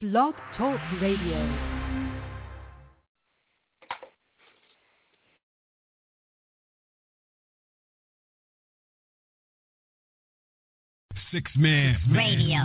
Blog Talk Radio. Six Man Radio.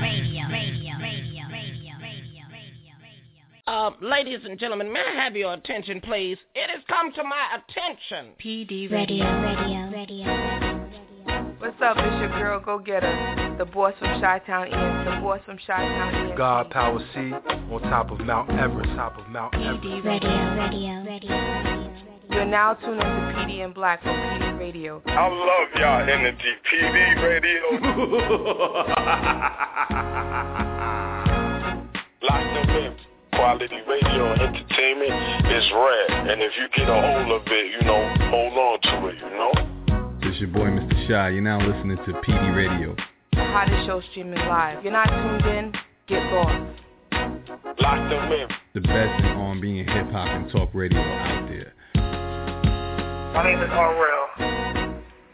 Uh, ladies and gentlemen, may I have your attention, please? It has come to my attention. PD Radio, Radio, Radio. radio. What's up? It's your girl. Go get her. The boys from Chi-Town Ian, the boys from Chi-Town Ian. God Power C on top of Mount Everest, top of Mount Everest. PD Radio, Radio, Radio, You're now tuned into PD and Black on PD Radio. I love y'all energy, PD Radio. Locked and quality radio entertainment is rare. And if you get a hold of it, you know, hold on to it, you know? This your boy, Mr. Shy. You're now listening to PD Radio hottest show streaming live. If you're not tuned in, get lost. Locked them in. The best in R&B hip hop and talk radio out there. My name is R. L.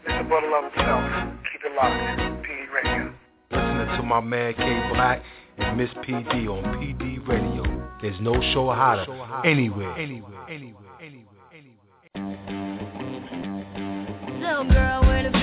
This is Brother Love Himself. Keep it locked. PD Radio. Listening to my man K Black and Miss PD on PD Radio. There's no show hotter anywhere. Anywhere. Anywhere. Anywhere. Anywhere. Little girl, where the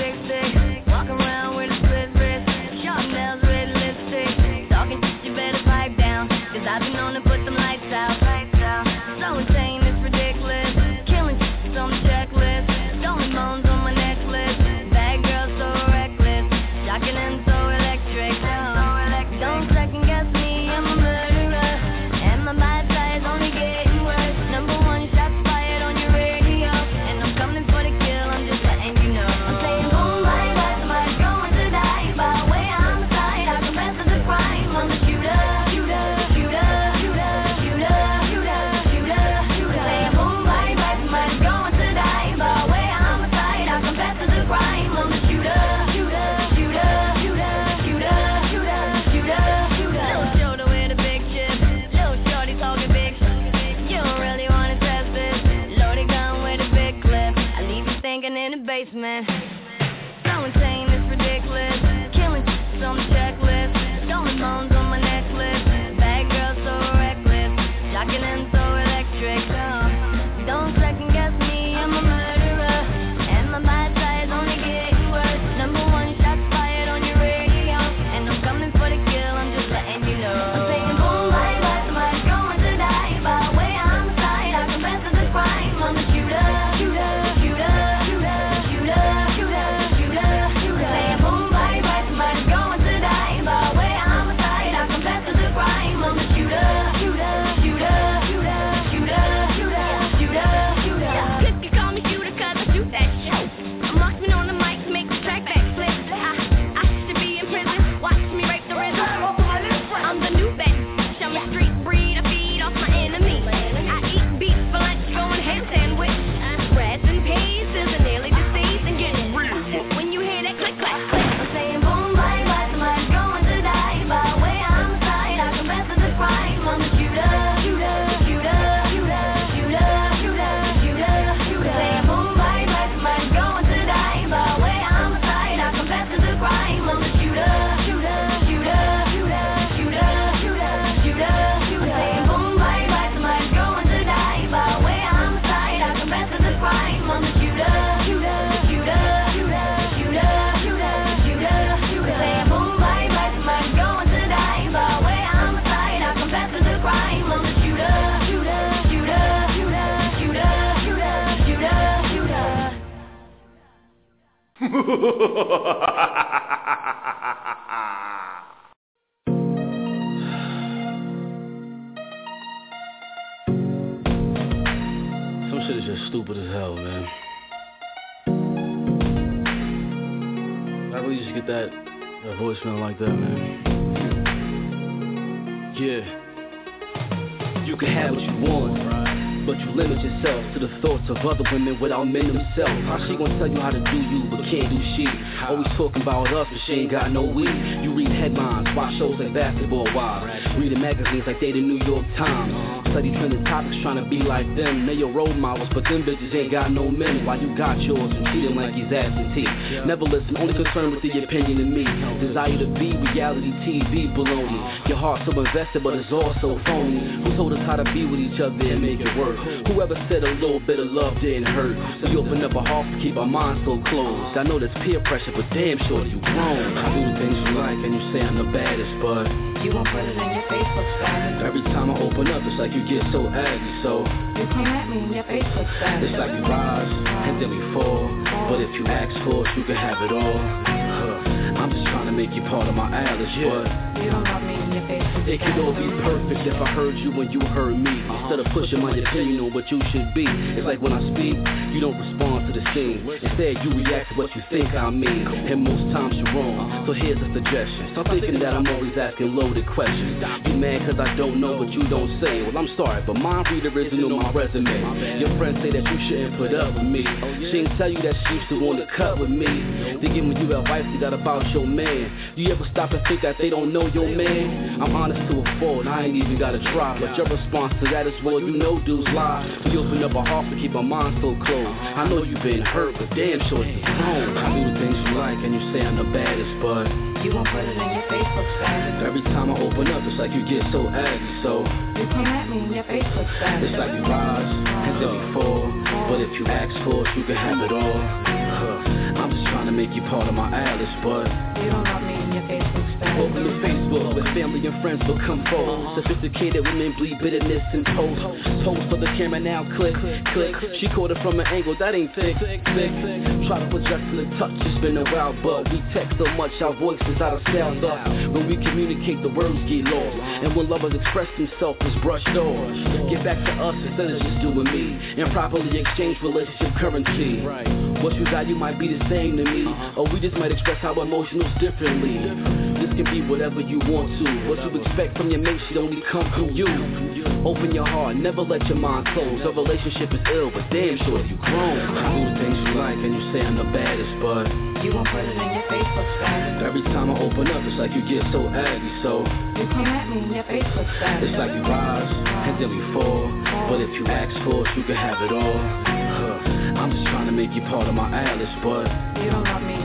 Some shit is just stupid as hell, man. I really just get that, that voicemail like that, man. Yeah. You can have what you want but you limit yourself to the thoughts of other women without men themselves. How she gonna tell you how to do you, but can't do shit? Always talking about us, but she ain't got no weed. You read headlines, watch shows like Basketball Wives, reading magazines like they the New York Times. Study trending topics, trying to be like them. They your role models, but them bitches ain't got no men. Why you got yours and him like he's absentee. Never listen, only concerned with the opinion of me. Desire to be reality TV baloney. Your heart so invested, but it's all so phony. Who told us how to be with each other and make it work? Whoever said a little bit of love didn't hurt? We open up our hearts to keep our minds so closed. I know there's peer pressure, but damn sure you grown. I do the things you like, and you say I'm the baddest, but You won't put it in your Facebook status. every time I open up, it's like you get so aggy. So You come at me in your Facebook status. it's like we rise and then we fall. But if you ask for it, you can have it all. I'm just trying to make you part of my Alice, but You don't love me it could all be perfect if I heard you when you heard me. Instead of pushing my opinion on what you should be. It's like when I speak, you don't respond to the scene. Instead, you react to what you think I mean. And most times you're wrong. So here's a suggestion. Stop thinking that I'm always asking loaded questions. You mad cause I don't know what you don't say. Well, I'm sorry, but my reader isn't on my resume. Your friends say that you shouldn't put up with me. She ain't tell you that she used to want to cut with me. They giving you advice you got about your man. You ever stop and think that they don't know your man? I'm honest to a fault, I ain't even gotta try. But your response to that is, well, you know dudes lie. We open up our hearts to keep our minds so closed. I know you've been hurt, but damn sure it's grown. I do the things you like, and you say I'm the baddest, but You won't put it in your Facebook status. every time I open up, it's like you get so aggy. So You come at me in your Facebook status. it's like we rise and then we fall. But if you ask for it, you can have it all. I'm just trying to make you part of my Alice, but You don't love me Facebook to Facebook where family and friends become foes. Sophisticated women bleed bitterness and toast. Pose for the camera now, click, click. She caught it from an angle that ain't thick, thick. Try to put just in the touch, it's been a while, but we text so much our voices out of sound up. When we communicate, the words get lost. And when lovers express themselves, it's brushed off. Get back to us instead of just doing me. And properly exchange relationship currency. What you value might be the same to me, or we just might express our emotions differently. This can be whatever you want to. What you expect from your mate should only come from you. Open your heart, never let your mind close. A relationship is ill, but damn sure if you grown. I do the things you like, and you say I'm the baddest, but You won't put it in your Facebook status. every time I open up, it's like you get so aggy. So You come at me in your Facebook status. it's like we rise and then we fall. But if you ask for it, you can have it all. I'm just trying to make you part of my Alice, but You don't love me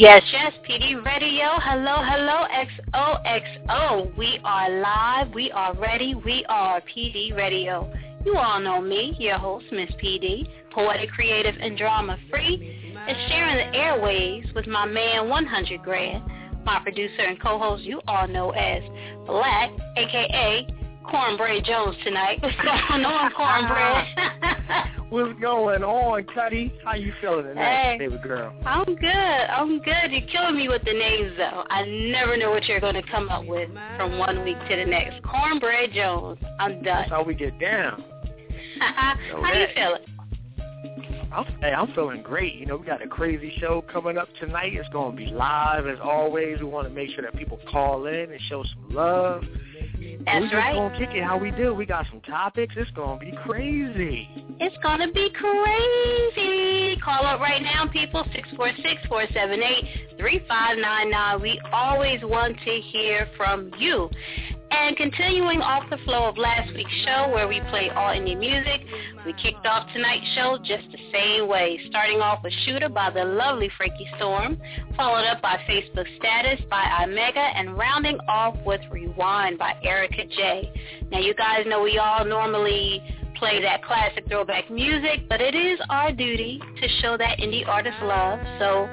Yes, yes, PD Radio. Hello, hello, XOXO. We are live. We are ready. We are PD Radio. You all know me, your host, Miss PD, poetic, creative, and drama free, and sharing the airways with my man 100 Grand, my producer and co-host you all know as Black, aka Cornbread Jones tonight. What's going on, Cornbread? What's going on, Cuddy? How you feeling tonight, Hey. baby girl? I'm good. I'm good. You're killing me with the names, though. I never know what you're going to come up with from one week to the next. Cornbread Jones. I'm done. That's how we get down. How you feeling? I'm, hey, I'm feeling great. You know, we got a crazy show coming up tonight. It's going to be live as always. We want to make sure that people call in and show some love. That's we just right. to kick it how we do. We got some topics. It's going to be crazy. It's to be crazy. Call up right now, people, 646-478-3599. We always want to hear from you. And continuing off the flow of last week's show where we play all indie music, we kicked off tonight's show just the same way, starting off with Shooter by the lovely Frankie Storm, followed up by Facebook Status by Omega, and rounding off with Rewind by Erica J. Now you guys know we all normally play that classic throwback music, but it is our duty to show that indie artist love. So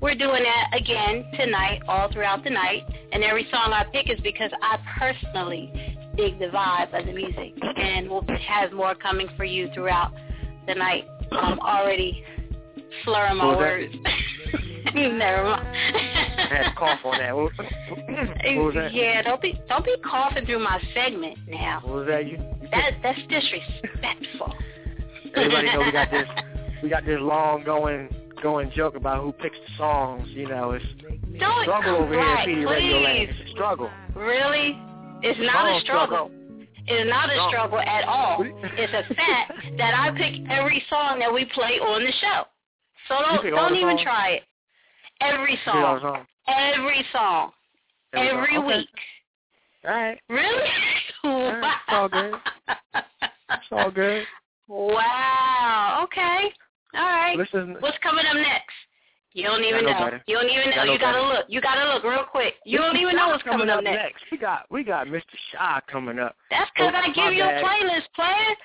we're doing that again tonight, all throughout the night. And every song I pick is because I personally dig the vibe of the music, and we'll have more coming for you throughout the night. I'm already slurring my was words. Never mind. I had to cough on that. What was that? Yeah, don't be don't be coughing through my segment now. What was that? You, you That that's disrespectful. Everybody know we got this. We got this long going going joke about who picks the songs. You know, it's Don't struggle over here in PD Radio Land. It's a struggle. Really? It's not a Song struggle. It's not a struggle at all. It's a fact that I pick every song that we play on the show. So don't don't even songs? try it. Every pick song. Every song. Every song. Every Okay. week. All right. Really? right, it's all good. It's all good. Wow. Okay. All right. Listen, What's coming up next? You don't even know. You don't even know. Know You gotta better. look. You gotta look real quick. You don't Mr. even know what's coming up next. We got we got Mr. Shaw coming up. That's because Oh, I my give you a playlist, player.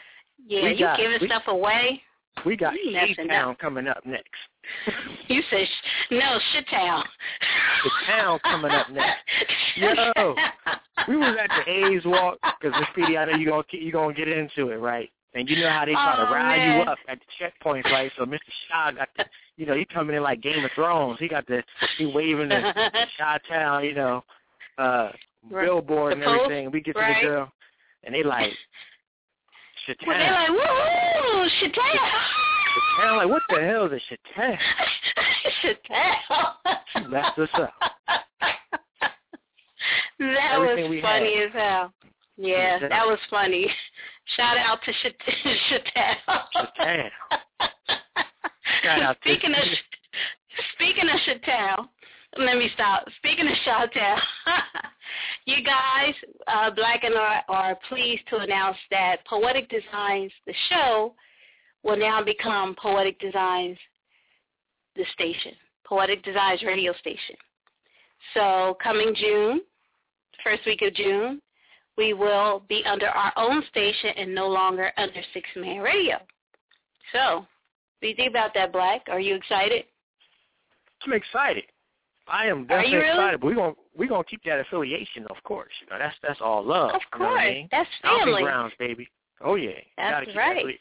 Yeah, We you got- giving we- stuff away. We got Shade Town coming up next. You said sh- no, shit town. The town coming up next. Yo, we was at the A's walk because Speedy, I know you gonna you gonna get into it, right? And you know how they try Oh, to rile man. you up at the checkpoints, right? So Mr. Shaw got the, you know, he coming in like Game of Thrones. He got the he waving the Shaw Town, you know, uh Right. billboard The and everything. We get to right. the girl, and they like, Well, they're like, woo, shit town. Shatan, like what the hell is a Shatan? She messed us up. That Everything was funny had. as hell. Yeah, that was funny. Shout out to Shit Town. Shatan. Shout out to- Speaking of speaking of Town, let me stop. Speaking of Town, you guys, uh, Black and I are pleased to announce that Poetic Designs, the show, will now become Poetic Designs, the station, Poetic Designs radio station. So coming June, first week of June, we will be under our own station and no longer under Six Man Radio. So, what do you think about that, Black? Are you excited? I'm excited. I am definitely really? excited. But we're gonna we're gonna keep that affiliation, of course. You know, that's that's all love. Of you know I course. mean? That's family. grounds, baby. Oh yeah. That's Gotta keep that right.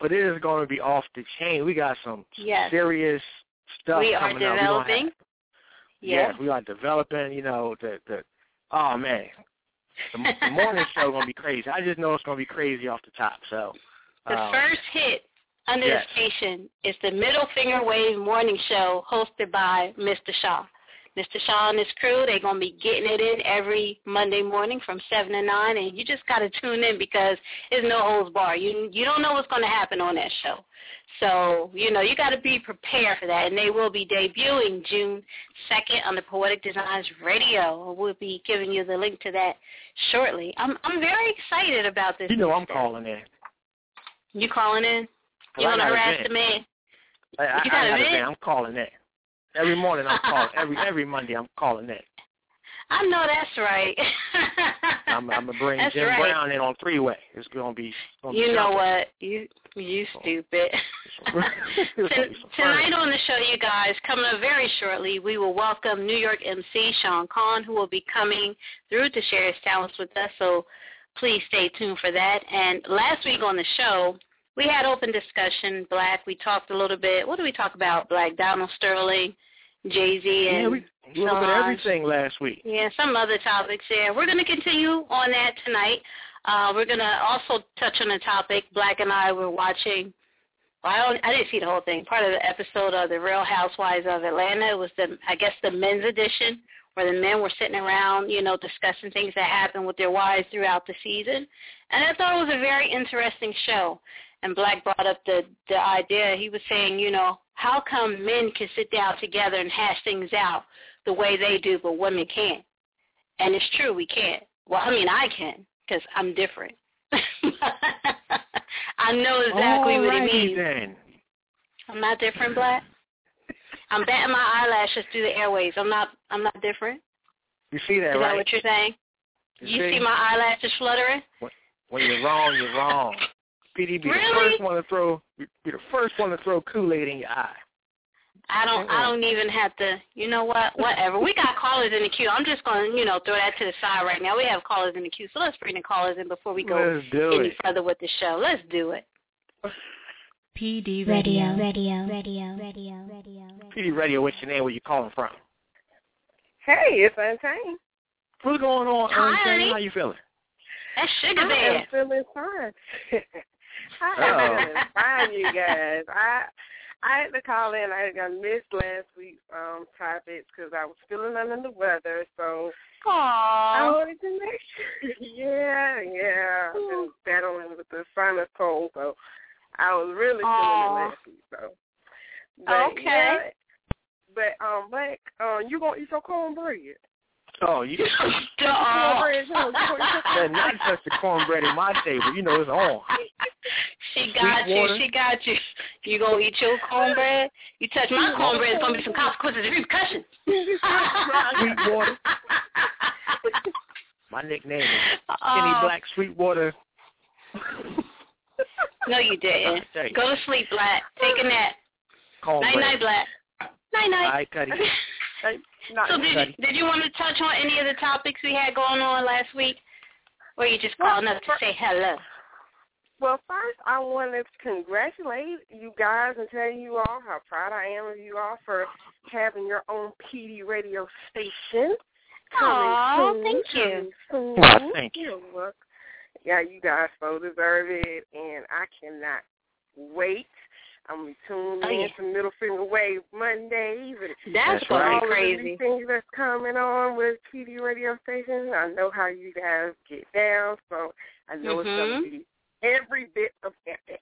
But it is going to be off the chain. We got some Yes. serious stuff we are coming up. We developing. have- Yes. Yes, we are developing. You know, the the oh man, the, the morning show gonna be crazy. I just know it's gonna be crazy off the top. So The um, first hit under yes. the station is the Middle Finger Wave Morning Show hosted by Mr. Shaw. Mr. Shaw and his crew, they're going to be getting it in every Monday morning from 7 to 9, and you just got to tune in because it's no holds bar. You, you don't know what's going to happen on that show. So, you know, you got to be prepared for that, and they will be debuting June 2nd on the Poetic Designs Radio. We'll be giving you the link to that shortly. I'm I'm very excited about this. you know I'm calling in. You calling in? You I want to harass the man? I, I, You got I a vent? vent. I'm calling in. Every morning I'm calling. every every Monday I'm calling in. I know that's right. I'm, I'm gonna bring That's Jim right. Brown in on three way. It's gonna be. Gonna be You know something. what? You you stupid. It's gonna be Ton- some Tonight on the show, you guys, coming up very shortly, we will welcome New York MC Sean Conn, who will be coming through to share his talents with us. So please stay tuned for that. And last week on the show, we had open discussion. Black, we talked a little bit. What did we talk about? Black Donald Sterling, Jay Z, and Yeah, we a of everything last week. Yeah, some other topics Yeah, We're going to continue on that tonight. Uh, we're going to also touch on the topic. Black and I were watching. Well, I, don't, I didn't see the whole thing. Part of the episode of the Real Housewives of Atlanta was the, I guess, the men's edition, where the men were sitting around, you know, discussing things that happened with their wives throughout the season. And I thought it was a very interesting show. And Black brought up the the idea. He was saying, you know, how come men can sit down together and hash things out the way they do, but women can't? And it's true, we can't. Well, I mean, I can because I'm different. I know exactly what it means. then. I'm not different, Black. I'm batting my eyelashes through the airways. I'm not. I'm not different. You see that, Is that right? what you're saying? You You see? see my eyelashes fluttering? When you're wrong, you're wrong. PD be the Really? first one to throw be the first one to throw Kool-Aid in your eye. I don't. I don't even have to. You know what? Whatever. We got callers in the queue. I'm just going to, you know, throw that to the side right now. We have callers in the queue, so let's bring the callers in before we go any it. further with the show. Let's do it. PD Radio, Radio. radio, radio, radio, radio. PD Radio, what's your name? Where you calling from? Hey, it's Untamed. What's going on, Hi, Untamed? How you feeling? That's Sugar I am Bear. feeling fine. I Oh. am feeling fine, you guys. I I had to call in. I got missed last week's um topics because I was feeling under the weather. So I wanted to make sure. yeah, yeah. I've been battling with the sinus cold, so I was really feeling Aw. it last week. So, but, Okay. yeah, but um, but um, you gonna eat your cornbread? Oh, you Duh. Cornbread, you know, you gonna eat your better not touch the cornbread in my table. You know it's on. She got Sweet you. water. She got you. You gonna eat your cornbread? You touch my cornbread, it's gonna be some consequences and repercussions. Sweetwater. My nickname is Skinny Uh, Black Sweetwater. No, you didn't. Tell you. Go to sleep, Black. Take a nap. Cornbread. Night, night, Black. Night, night. All right, Cuddy. Not So did Cuddy. did you want to touch on any of the topics we had going on last week, or you just calling up to say hello? Well, first, I wanted to congratulate you guys and tell you all how proud I am of you all for having your own PD radio station. Aw, thank you. soon. Well, thank you. You're. Yeah, you guys so deserve it, and I cannot wait. I'm gonna be tuned Oh, in yeah. to Middle Finger Wave Mondays. And That's, That's gonna right. be all of the crazy. new things that's coming on with TV radio stations. I know how you guys get down, so I know it's Mhm. gonna be every bit of epic.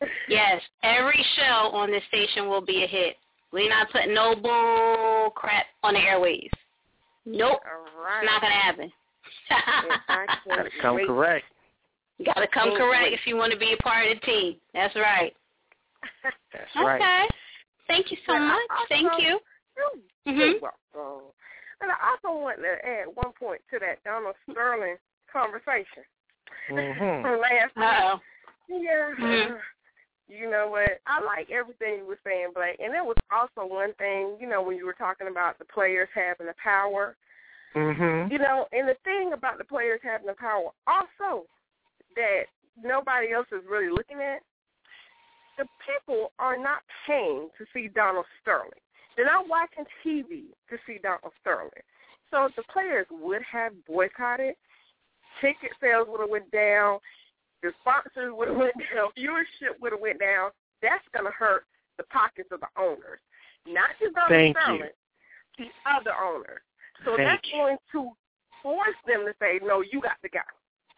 Yes, every show on this station will be a hit. We're not putting no bull crap on the airways. Nope, All right. it's not gonna happen. Gotta come wait. correct. you gotta come correct if you want to be a part of the team. That's right. That's okay. right. Thank you so I much. Thank you. You're Mhm. welcome. And I also want to add one point to that Donald Sterling conversation Mhm. from last Uh-oh. week. Yeah. Mhm. You know what? I like everything you were saying, Blake. And there was also one thing, you know, when you were talking about the players having the power. Mhm. You know, and the thing about the players having the power also that nobody else is really looking at, the people are not paying to see Donald Sterling. They're not watching TV to see Donald Sterling. So if the players would have boycotted, ticket sales would have went down, the sponsors would have went down, viewership would have went down. That's going to hurt the pockets of the owners, not just Donald Thank you. Sterling, the other owners. So Thank that's you. going to force them to say, no, you got to go.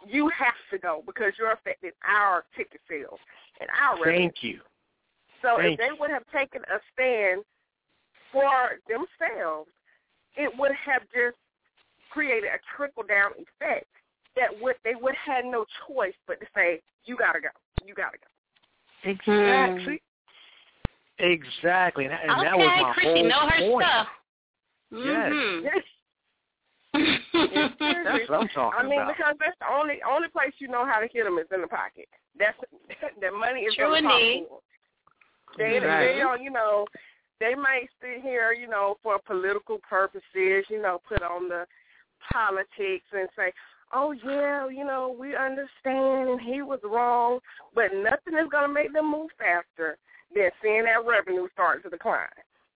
You have to go because you're affecting our ticket sales and our revenue. Thank you. So Thank if they would have taken a stand for themselves, it would have just created a trickle down effect that would they would have had no choice but to say, You gotta go. You gotta go. Exactly. Exactly. And, that- and okay, that was my Chrissy, whole know her point. stuff. Yes. Mm-hmm. That's what I'm talking I mean, about. because that's the only only place you know how to hit them is in the pocket. That's the money is True in the indeed. pocket. They Exactly. they are you know they might sit here you know for political purposes you know put on the politics and say oh yeah you know we understand and he was wrong but nothing is going to make them move faster than seeing that revenue start to decline.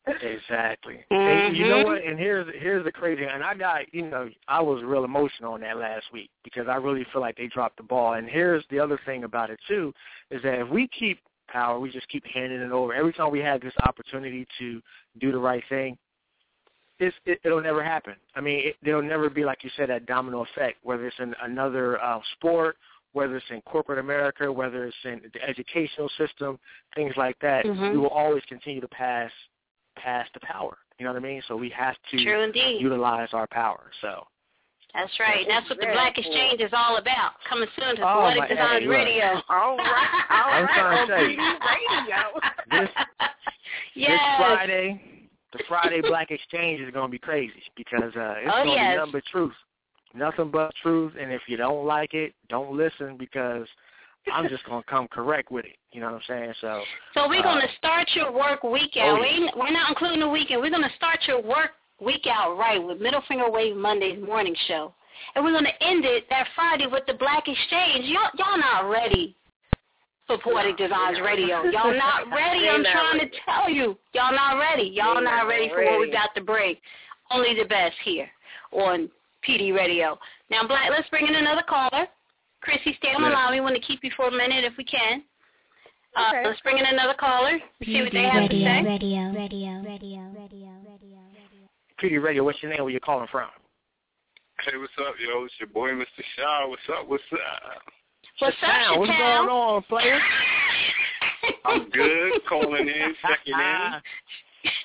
Exactly. And you know Mhm. what? And here's here's the crazy. And I got you know I was real emotional on that last week because I really feel like they dropped the ball. And here's the other thing about it too is that if we keep power, we just keep handing it over. Every time we have this opportunity to do the right thing, it's, it, it'll never happen. I mean, it, there'll never be like you said that domino effect. Whether it's in another uh, sport, whether it's in corporate America, whether it's in the educational system, things like that, Mhm. we will always continue to pass pass the power. You know what I mean? So we have to True indeed. utilize our power. So That's right. That's what the Black Exchange is all about. Coming soon to Oh, Poetic Design hey. Radio. All right, all I'm right, trying on to tell radio. this yes. this Friday, the Friday Black Exchange is going to be crazy because uh, it's Oh, going to yes. be nothing but truth, nothing but truth. And if you don't like it, don't listen because I'm just going to come correct with it. You know what I'm saying? So So we're uh, going to start your work week out. oh, we, yeah. we're not including the weekend. We're going to start your work week out right with Middle Finger Wave Monday's morning show. And we're going to end it that Friday with the Black Exchange. Y'all, y'all not ready for Poetic Designs Radio. Y'all not ready. I'm not trying ready. to tell you. Y'all not ready. Y'all not not ready for what we got to bring. Only the best here on PD Radio. Now, Black, let's bring in another caller. Chrissy, stay on the Yeah. line. We want to keep you for a minute if we can. Uh, Okay. let's bring in another caller. See what they have to say. radio, radio, radio, radio, radio. radio. PD Radio, what's your name? Where you calling from? Hey, what's up, yo? It's your boy, Mr. Shaw. What's up? What's up? What's up, Shawn, What's going on, player? I'm good. Calling in, checking in.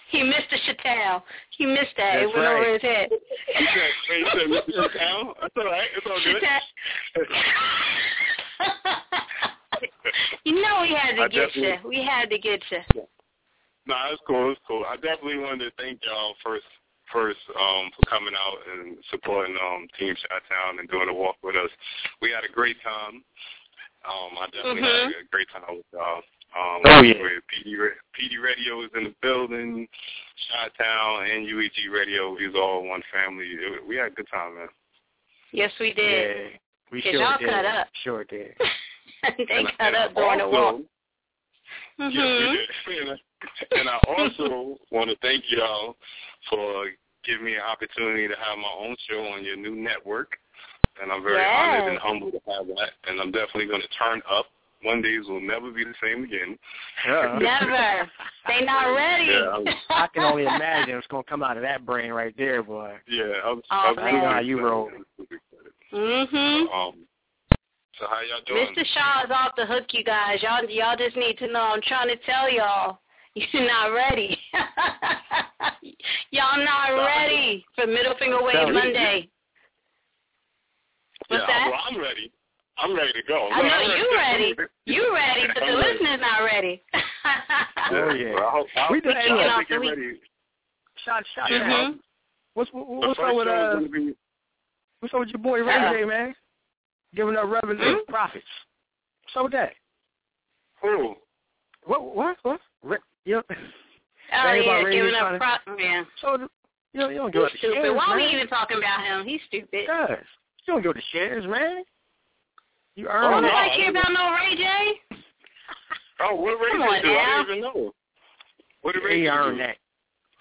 he missed the Chappelle. He missed that. That's it went over his head. You said, you said Mr. Chappelle? That's all right. It's all good. you know we had to I get you. We had to get you. Nah, it's cool. It's cool. I definitely wanted to thank y'all first, first um, for coming out and supporting um, Team Shot and doing the walk with us. We had a great time. Um, I definitely Mhm. had a great time with y'all. Um, Oh, yeah. PD, PD Radio is in the building, Shot Town and UEG Radio. is all one family. It, we had a good time, man. Yes, we did. Yeah, we 'Cause sure y'all did. cut up. Sure did. they And I- cut and I up during the walk. also- Mhm. Yes, we did. And I, and I also want to thank y'all for giving me an opportunity to have my own show on your new network. And I'm very Yes. honored and humbled to have that. And I'm definitely going to turn up. Mondays will never be the same again. Yeah. Never. They not ready. Yeah, I'm- I can only imagine what's going to come out of that brain right there, boy. Yeah, I'm, Oh, I'm man. I how you roll. mhm. Um, so how y'all doing? Mr. Shaw is off the hook, you guys. Y'all, y'all just need to know. I'm trying to tell y'all, you're not ready. y'all not ready for Middle Finger Wave Monday. What's yeah, that? Well, I'm ready. I'm ready to go. I know I'm you ready. You ready, but the listener's not ready. Oh, yeah. Well, I hope, I We hope done- y'all hey, look. have get ready. Shot, shot. Yeah. man. Mhm. What's The what's up with show uh? be What's up with your boy Ray Uh-oh. J, man? giving up revenue, profits. So that. Who? What? What? What? Re- you know, Oh yeah, giving up try pro- yeah. so you don't, you don't give up the stupid. shares, Why are we even talking about him? He's stupid. Guys, you don't give up the shares, man. You Oh, earn it. nobody care about no Ray J. Oh, what Ray Come J on do? I don't even know. What did Ray He J earned do? that.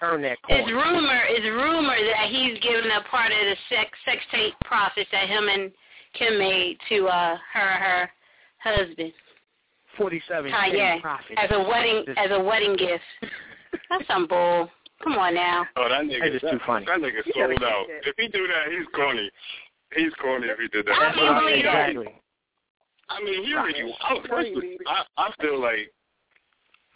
Earn that coin. It's rumor. It's rumor that he's giving a part of the sex sex tape profits that him and Kim made to uh her her husband Forty-seven Kanye profit. as a wedding This- as a wedding gift. That's some bull. Come on now. Oh, that nigga, That is that, too funny. That nigga He sold out. that. If he do that, he's corny. He's corny if he did that. I can't believe that. exactly. I mean, he you, I, personally, I, I feel like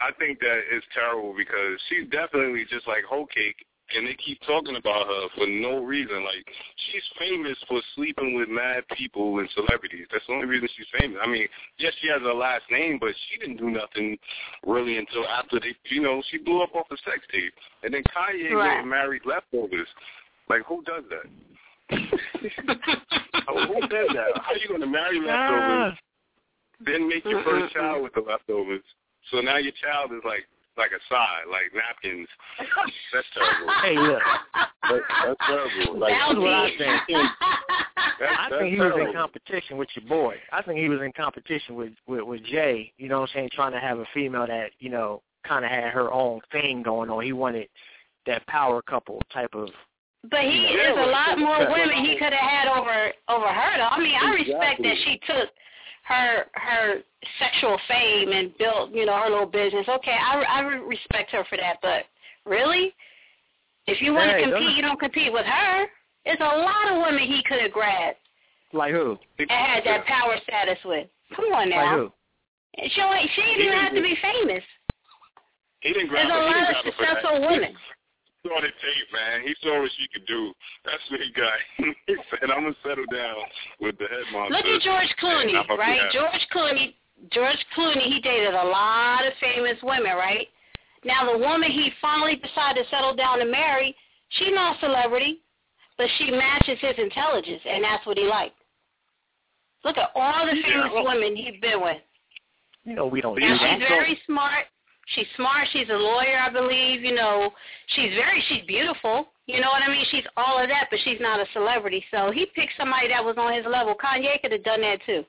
I think that it's terrible because she's definitely just like whole cake, and they keep talking about her for no reason. Like she's famous for sleeping with mad people and celebrities. That's the only reason she's famous. I mean, yes, she has a last name, but she didn't do nothing really until after they, you know, she blew up off the sex tape, and then Kanye Right. married leftovers. Like who does that? Oh, who does that? How are you gonna marry leftovers? Ah. Then make your first child with the leftovers. So now your child is like like a side, like napkins. That's terrible. Hey, look. That, that's terrible. Like, That's what I think. That's, I that's think he was in competition with your boy. I think he was in competition with with, with Jay. You know what I'm saying? Trying to have a female that you know kind of had her own thing going on. He wanted that power couple type of. But he Yeah, is a lot more women he could have had over over her though. I mean, I respect that she took her her sexual fame and built, you know, her little business. Okay, I I respect her for that, but really? If you want to Hey, compete, don't- you don't compete with her. It's a lot of women he could have grabbed Like who? and had that power status with. Come on now. Like who? She she even have to be famous. He didn't grab There's a. Lot of grab her for that. successful women. He saw the tape, man. He saw what she could do. That's what he got. he said, "I'm gonna settle down with the head monster." Look at George Clooney, And I'm gonna be right? George Clooney, George Clooney, he dated a lot of famous women, right? Now the woman he finally decided to settle down and marry, she's not a celebrity, but she matches his intelligence, and that's what he liked. Look at all the Yeah, famous well- women he's been with. You know we don't do Now that. she's very smart. She's smart. She's a lawyer, I believe. You know, she's very. She's beautiful. You know what I mean? She's all of that, but she's not a celebrity. So he picked somebody that was on his level. Kanye could have done that too.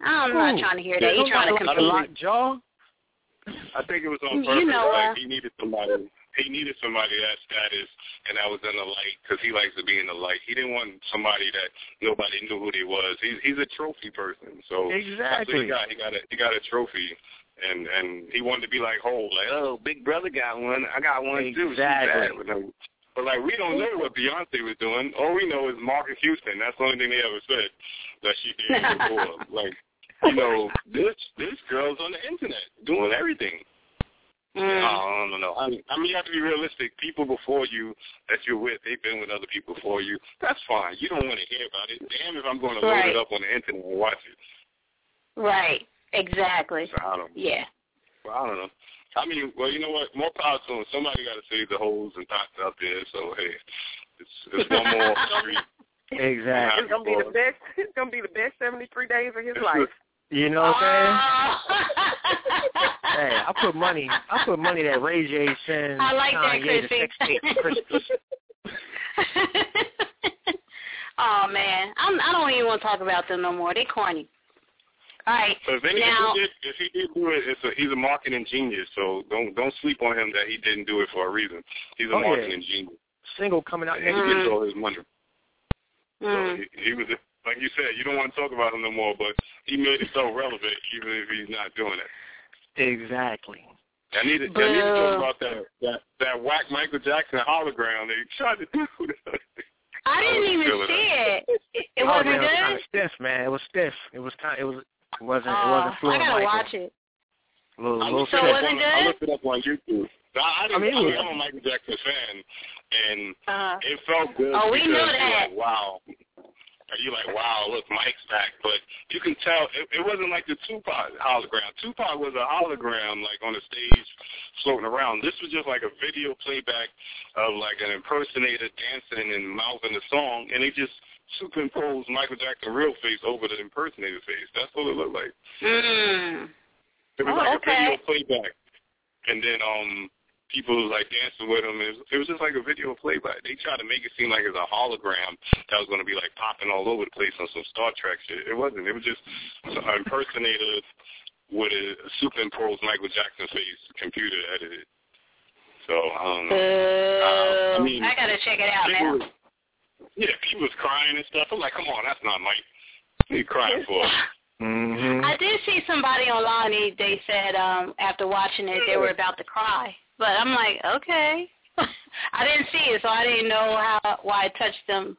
I'm not Ooh. trying to hear that. He's trying to Like a compete. lockjaw. I think it was on You purpose. know, uh, like he needed somebody. He needed somebody that status, and that was in the light because he likes to be in the light. He didn't want somebody that nobody knew who they was. He's he's a trophy person. So that's what Exactly. he got. He got a he got a trophy, and and he wanted to be like whole, like oh, Big Brother got one, I got one too. Exactly. with him. But like we don't know what Beyonce was doing. All we know is Marques Houston. That's the only thing they ever said that she did before. like you know, this this girl's on the internet doing everything. Mm. I don't know. I mean, I mean, you have to be realistic. People before you that you're with, they've been with other people before you. That's fine. You don't want to hear about it. Damn if I'm going to load Right. it up on the internet and watch it. Right. Exactly. So I don't. Yeah. Well, I don't know. I mean, well, you know what? More power to them. Somebody got to save the holes and thoughts out there. So hey, it's it's one more off the street. Exactly. It's gonna be the best. It's gonna be the best seventy three days of his life. You know what I'm saying? Ah. Hey, I put money. I put money that Ray J sends I like that, Kanye the Chrissy. sex tape for Christmas. oh man, I'm, I don't even want to talk about them no more. They corny. All right. So if, any, now, if, he did, if he did do it, it's a, he's a marketing genius. So don't don't sleep on him that he didn't do it for a reason. He's a Oh, yeah. marketing genius. Single coming out And next he week. gets all his money. mm, So he, he was like you said, you don't want to talk about him no more, but he made it so relevant even if he's not doing it. Exactly. I need to, I need to talk about that that that whack Michael Jackson hologram they tried to do. I didn't even see it. It, it Oh, wasn't man, It was kind of stiff, man. It was stiff. It was kind. It was. It wasn't. it Oh, wasn't I gotta Michael. watch it. Little, I little looked, So it up was it on, I looked it up on YouTube. I, I, didn't, I mean, it I, mean, was- I'm a Michael Jackson fan, and Uh, it felt good. Oh, we because know that. Like, wow. You're like, wow, look, Mike's back. But you can tell it, it wasn't like the Tupac hologram. Tupac was a hologram, like on the stage, floating around. This was just like a video playback of like an impersonator dancing and mouthing the song, and they just superimposed Michael Jackson real face over the impersonator face. That's what it looked like. Mm. It was Oh, like okay. a video playback, and then um people was like dancing with him. It was, it was just like a video playback. They tried to make it seem like it's a hologram that was going to be like popping all over the place on some Star Trek shit. It wasn't. It was just an impersonator with a superimposed Michael Jackson face, computer edited. So I don't know. Uh, I mean, I gotta check it out now. Was- yeah, people was crying and stuff. I'm like, come on, that's not Mike. What are you crying for? Mm-hmm. I did see somebody online. They, they said um after watching it, they were about to cry. But I'm like, okay. I didn't see it, so I didn't know how why it touched them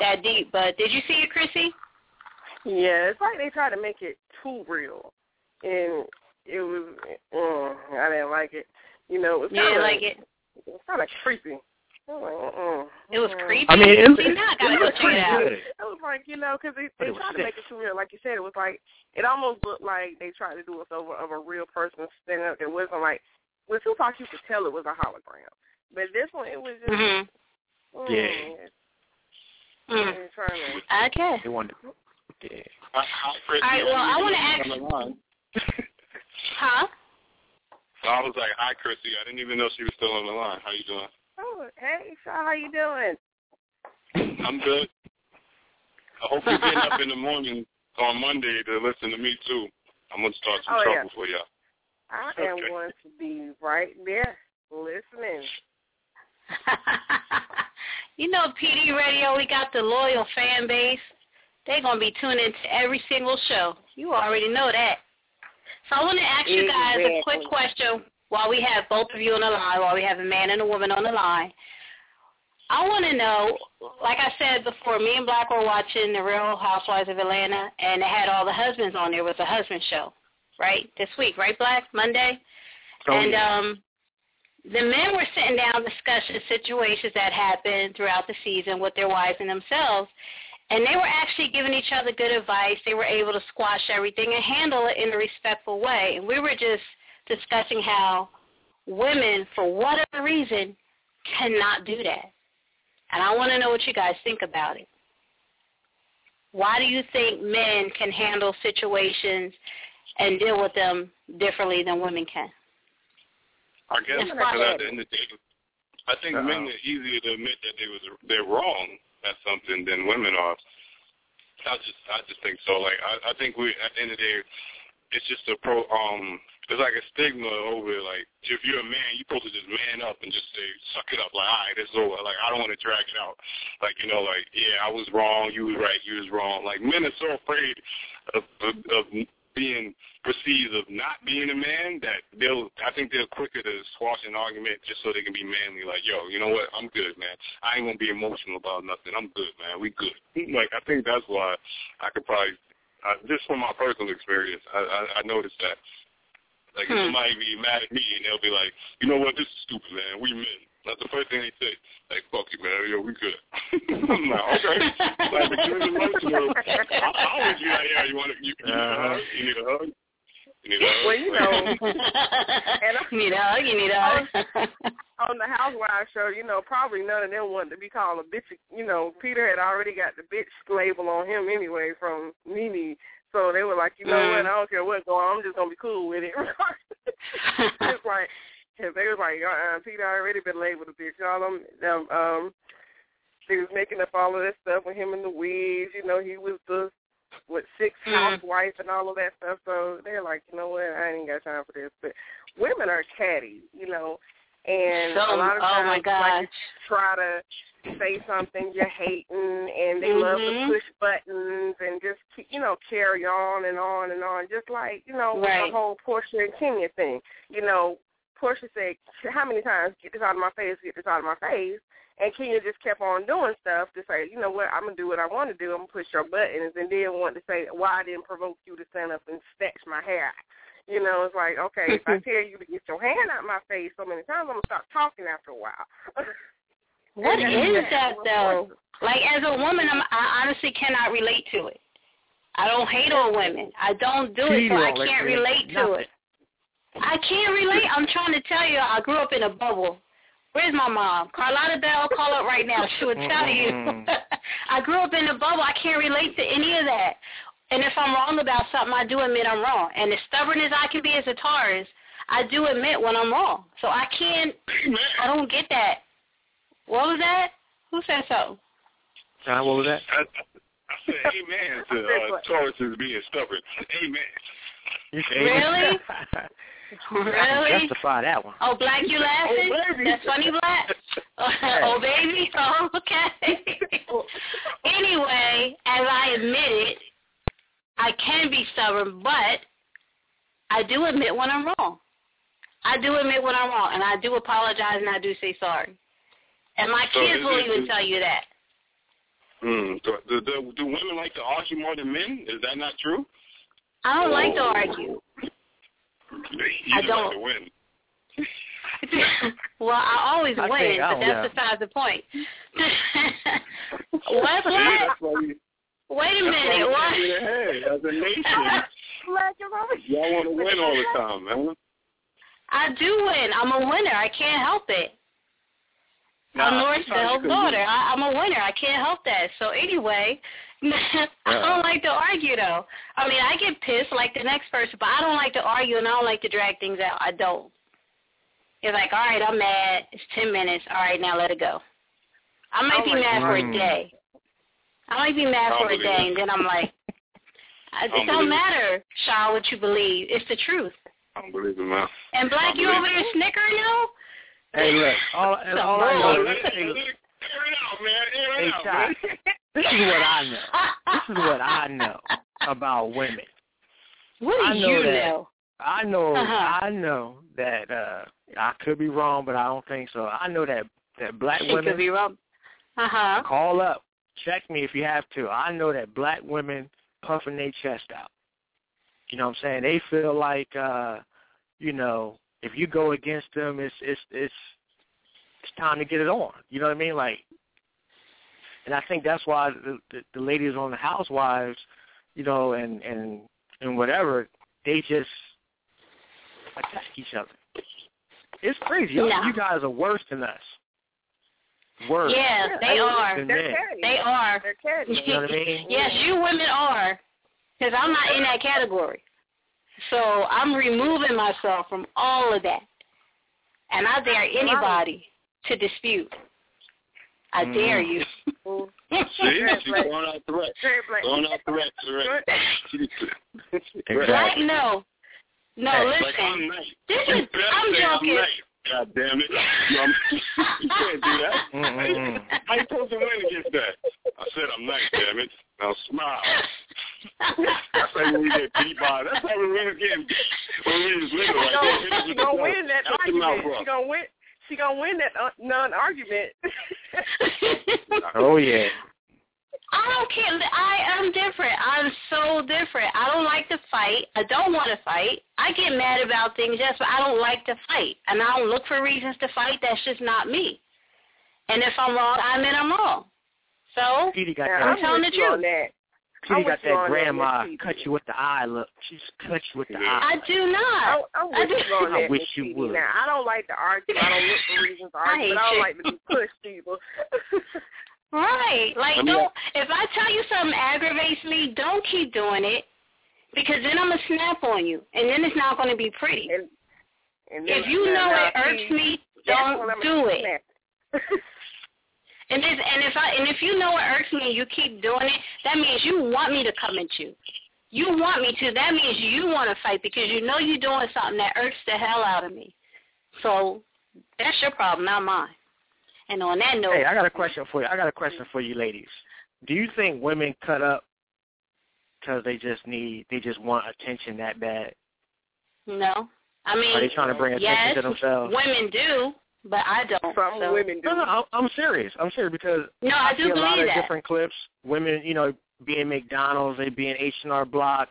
that deep. But did you see it, Chrissy? Yeah, it's like they try to make it too real, and it was. Mm, I didn't like it. You know, it was You kind didn't of like it? It was kind of creepy. I was uh-uh. It was creepy. I mean, it- see, now I gotta it go was check it out. pretty It was like you know, because they they tried to sick. make it too real. Like you said, it was like it almost looked like they tried to do us over of a real person standing up. It wasn't like with Tupac, you could tell it was a hologram, but this one, it was just. Mhm. mm, Yeah. Mm. they're trying to- Okay. They wanted. Yeah. Hi, hi, Chris. All right, well, I wanna ask- On the line. Huh? So I was like, hi, Chrissy. I didn't even know she was still on the line. How you doing? Oh, hey, Shaw, how you doing? I'm good. I hope you're getting up in the morning on Monday to listen to me too. I'm gonna start some Oh, yeah. trouble for y'all. I am Okay. going to be right there listening. you know, PD Radio, we got the loyal fan base. They're gonna be tuning into every single show. You already know that. So I want to ask you guys a quick question while we have both of you on the line, while we have a man and a woman on the line. I want to know, like I said before, me and Black were watching The Real Housewives of Atlanta, and it had all the husbands on there. It was a husband show, right? This week, right, Black? Monday? Oh, and yeah. um, the men were sitting down discussing situations that happened throughout the season with their wives and themselves. And they were actually giving each other good advice. They were able to squash everything and handle it in a respectful way. And we were just discussing how women, for whatever reason, cannot do that. And I want to know what you guys think about it. Why do you think men can handle situations and deal with them differently than women can? I guess because at the end of the day, I think Uh-oh. men are easier to admit that they was they're wrong at something than women are. I just I just think so. Like I, I think we at the end of the day, it's just a pro. Um, there's like a stigma over it. Like if you're a man, you're supposed to just man up and just say suck it up. Like all right, it's over. Like I don't want to drag it out. Like you know, like yeah, I was wrong. You was right. You was wrong. Like men are so afraid of of, of being perceived of not being a man that they'll I think they're quicker to squash an argument just so they can be manly like, yo, you know what, I'm good, man. I ain't gonna be emotional about nothing. I'm good, man. We good. Like I think that's why I could probably uh, just from my personal experience, I, I, I noticed that. Like if Hmm. somebody be mad at me and they'll be like, you know what, this is stupid, man. We men. That's the first thing they say. Like, fuck you, man. Yo, we good. I'm like, okay. Like, but you're emotional. I, I always be like, yeah, you want to, you, you need a hug? You need a hug? You need a hug? Well, you know, And you need a hug, you need a hug. on the Housewives show, you know, probably none of them wanted to be called a bitch. You know, Peter had already got the bitch label on him anyway from Nene. So they were like, you know Mm. what, I don't care what's going on, I'm just going to be cool with it. it's like, cause they was like, uh, Peter already been labeled a bitch. All them, them, um, they was making up all of that stuff with him and the weeds. You know, he was the what six Mm. housewife and all of that stuff. So they're like, you know what, I ain't got time for this. But women are catty, you know, and So- a lot of oh times my like gosh. you try to say something you're hating, and they love to Mhm. push buttons and just keep, you know carry on and on and on, just like you know with Right. the whole Porsha and Kenya thing. You know, Porsha said, "How many times get this out of my face? Get this out of my face." And Kenya just kept on doing stuff to say, you know what, I'm gonna do what I want to do. I'm gonna push your buttons, and then want to say why I didn't provoke you to stand up and snatch my hair. You know, it's like, okay, if I tell you to get your hand out my face so many times, I'm gonna stop talking after a while. what is And that though? Like as a woman, I'm, I honestly cannot relate to it. I don't hate on women. I don't do it, so I can't relate to it. I can't relate. I'm trying to tell you, I grew up in a bubble. Where's my mom? Carlotta Bell, call up right now. She would tell you. I grew up in a bubble. I can't relate to any of that. And if I'm wrong about something, I do admit I'm wrong. And as stubborn as I can be as a Taurus, I do admit when I'm wrong. So I can't. I don't get that. What was that? Who said so? John, what was that? I, I said amen to uh, Taurus being stubborn. Amen. You Really? I Really? can justify that one. Oh, Black, you laughing? Oh, That's funny, Black. oh, baby. Oh, okay. anyway, as I admitted, I can be stubborn, but I do admit when I'm wrong. I do admit when I'm wrong, and I do apologize, and I do say sorry. And my So kids will it- even is- tell you that. Mm. Do, do, do, do women like to argue more than men? Is that not true? I don't like to argue. You I don't. like to win. well, I always I win, but oh, that's yeah. besides the point. what? See, that's why we, Wait a minute. we What? can't. As a nation, y'all want to win all the time, man. I do win. I'm a winner. I can't help it. I'm Nah, North sometimes Bell's you can daughter. I, I'm a winner. I can't help that. So anyway, I don't like to argue though. I mean, I get pissed like the next person, but I don't like to argue and I don't like to drag things out. I don't. It's like, all right, I'm mad. It's ten minutes. All right, now let it go. I might be Oh my mad for a day. I might be mad for a day, and then I'm like, I- I it don't believe it. matter, Shaw, what you believe. It's the truth. I don't believe it, man. And Black, you over there snickering now? Hey, look, all, The all I know is, Let it, hey, let it, air it out, man. Air Hey, it out, man. this is what I know. This is what I know about women. What I do know you that- know? I know, Uh-huh. I know that uh I could be wrong, but I don't think so. I know that that black She could be wrong. Uh huh. call up, check me if you have to. I know that black women puffing their chest out. You know what I'm saying? They feel like uh, you know, if you go against them it's it's it's it's time to get it on. You know what I mean? Like and I think that's why the the, the ladies on the housewives, you know, and and and whatever, they just attack each other. It's crazy. Y'all- You guys are worse than us. Worse. Yeah, they Worse are. They're men. They are. They're petty. You know what I mean? yes, you women are. Because I'm not in that category. So I'm removing myself from all of that. And I dare anybody to dispute. I Mhm. dare you. See, she's throwing out threats. Very. Throwing out threats already. She's- Black, no. No, Hey, listen. Like, I'm nice. This You is, I'm say joking. I'm nice. God damn it. You, I'm- you can't do that. Mm-mm. How you supposed to win against that? I said I'm nice, damn it. Now smile. That's like when we get beat by. That's like when we was getting beat when we was little. Like, She gonna, hit us she gonna win that Shut argument. up. She gonna win. She gonna win that uh, non-argument. Oh yeah. I don't care. I am different. I'm so different. I don't like to fight. I don't want to fight. I get mad about things, yes, but I don't like to fight. And I don't look for reasons to fight. That's just not me. And if I'm wrong, I admit I'm wrong. So, Petey got that. I'm telling the truth. that. Petey I'm got with you that on that, grandma cut you with the eye look. She's cut you with the Yeah. eye. I do not. I, I'm I do- you on I wish you would. Now, I don't like to argue. I don't look for reasons to I argue, hate but I don't you. like to be pushed either. Right. Like, I mean, don't, if I tell you something aggravates me, don't keep doing it. Because then I'm going to snap on you. And then it's not going to be pretty. and, and If you know it irks me, don't do it. And if and if I and if you know it irks me and you keep doing it, that means you want me to come at you. You want me to. That means you want to fight because you know you're doing something that irks the hell out of me. So that's your problem, not mine. And on that note, Hey, I got a question for you. I got a question for you, ladies. Do you think women cut up because they just need, they just want attention that bad? no. I mean, Are they trying to bring attention yes, to themselves? women do, but I don't. Some so. women do. No, no, I'm- I'm serious. I'm serious because No, I do see a lot believe of that. different clips. Women, you know, being McDonald's, they being H and R Block,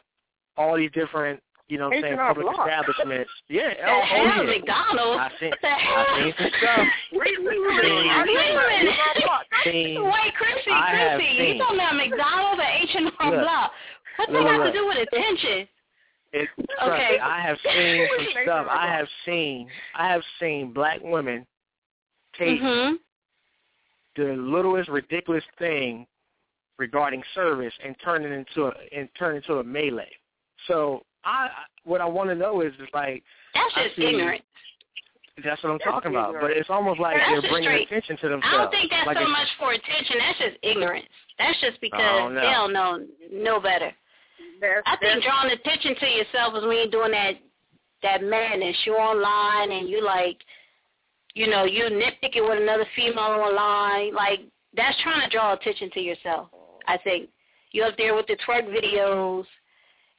all these different, you know, what I'm saying public Block. establishments. Yeah, The oh, hell, oh, yeah. McDonald's? I seen, The hell? I seen some stuff. Wait a minute. Wait a minute. Seen, Wait, Chrissy, Chrissy, you talking about McDonald's or H and R Look. Block? What's Look, that have look. to do with attention? It, trust Okay. me, I have seen some stuff. I I have seen, I have seen black women take hmm the littlest ridiculous thing regarding service and turn it into a and turn it into a melee. So I what I want to know is is like That's just see- ignorant. That's what I'm That's talking about. But it's almost like That's they're bringing straight- attention to I themselves. don't think that's like so it's- much for attention. That's just ignorance. That's just because don't they don't know no better. That's, I think drawing attention to yourself is when you're doing that that madness. You're online and you like, you know, you nitpicking with another female online. Like that's trying to draw attention to yourself. I think you up there with the twerk videos,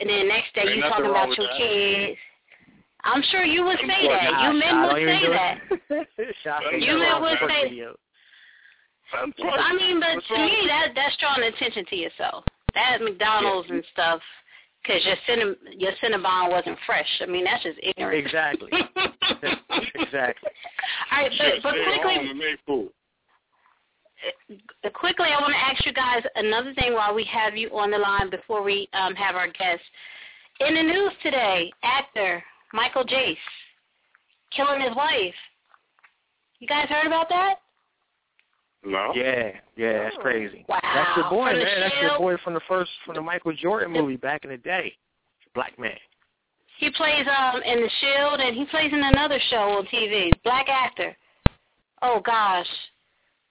and then next day you nothing talking about your that. kids. I'm sure you would say sure that. not. You men I would say do that. it. Shout out to You men would say- I mean, but to me, that that's drawing attention to yourself. That McDonald's and stuff, because your cinnamon your Cinnabon wasn't fresh. I mean, that's just ignorant. Exactly. exactly. All right, but, but quickly, and make food. uh, quickly, I want to ask you guys another thing while we have you on the line before we um, have our guest. In the news today, actor Michael Jace killing his wife. You guys heard about that? No. Yeah, yeah, that's crazy. Wow. That's your boy, From the man. That's your boy from the first from the Michael Jordan movie back in the day. Black man. He plays um in The Shield, and he plays in another show on TV. Black actor. Oh gosh,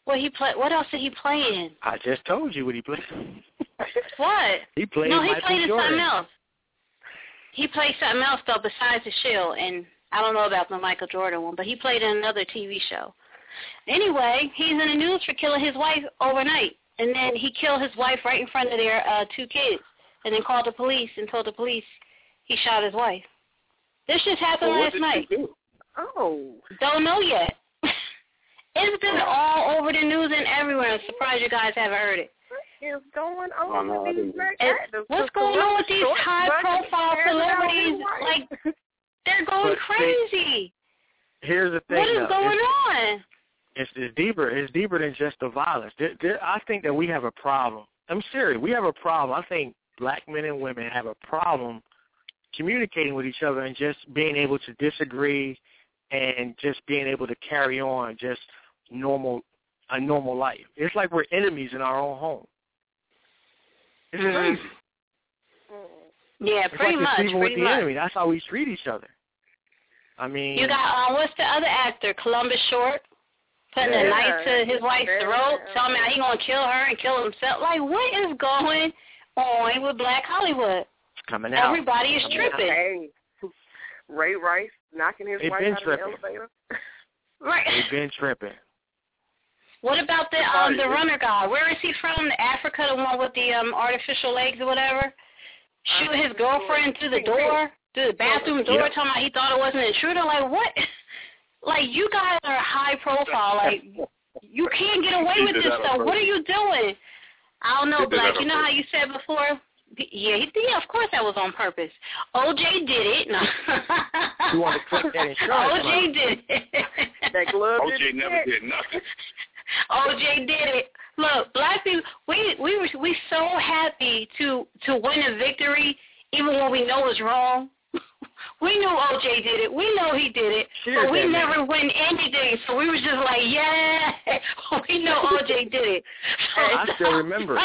what he play? What else did he play in? I just told you what he played. What? He played no, he Michael played in Jordan. something else. He played something else though besides The Shield, and I don't know about the Michael Jordan one, but he played in another TV show. Anyway, he's in the news for killing his wife overnight, and then he killed his wife right in front of their uh, two kids, and then called the police and told the police he shot his wife. This just happened Well, what last did night. he do? oh, Don't know yet. It's been all over the news and everywhere. I'm surprised you guys haven't heard it. what is going on Oh, no, with these didn't. black And actors? what's going on with these short high-profile bucket carrying out his celebrities? Like, they're going But see, crazy. Here's the thing. What is though. going it's, on? It's, it's deeper. It's deeper than just the violence. There, there, I think that we have a problem. I'm serious. We have a problem. I think black men and women have a problem communicating with each other and just being able to disagree and just being able to carry on just normal a normal life. It's like we're enemies in our own home. It's crazy. Yeah, It's pretty like much. deceiving with the much. enemy. That's how we treat each other. I mean, You got um, what's the other actor? Columbus Short putting a Yeah. knife to his wife's Yeah. throat, telling me how he gonna kill her and kill himself. Like, what is going on with Black Hollywood? it's coming out. Everybody is Coming out. tripping. Hey, Ray Rice knocking his They wife out tripping. of the elevator. Right. They've been tripping. What about the um the runner guy? Where is he from? Africa, the one with the um artificial legs or whatever? Shoot his girlfriend through the door, through the bathroom door, Yeah. talking about he thought it was an intruder. Like what? Like you guys are high profile. Like you can't get away He with this that stuff. What are you doing? I don't know, Black. You know how you said before? Yeah, he, yeah, of course that was on purpose. OJ did it. No. You want to click that insurance OJ money. did it. That glove OJ didn't never did nothing. OJ did it. Look, black people, we we were we so happy to to win a victory, even when we know it's wrong. we knew OJ did it. We know he did it, Cheers, but we man. never win anything. So we were just like, yeah, we know OJ did it. I still remember.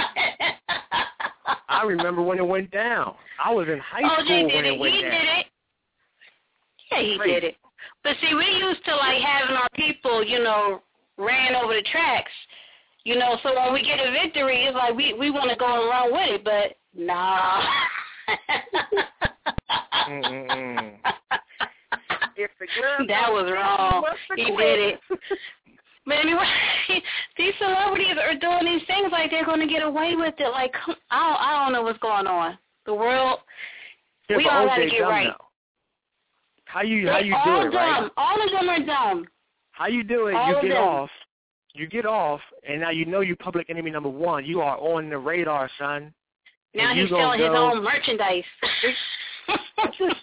I remember when it went down. I was in high OJ school when it. it went He down. did it. Yeah, he Crazy. did it. But see, we used to like having our people, you know, ran over the tracks. You know, so when we get a victory, it's like we we want to go and run with it, but nah. If the glove that was wrong. He did it. But anyway, these celebrities are doing these things like they're going to get away with it. Like I don't, I don't know what's going on. The world, Yeah, we all got to get right. though. How you how They you all do it, dumb. right? All of them are dumb. How you do it? All you get them. off. You get off, and now you know you public enemy number one. You are on the radar, son. Now And you he's gonna selling his own merchandise. Just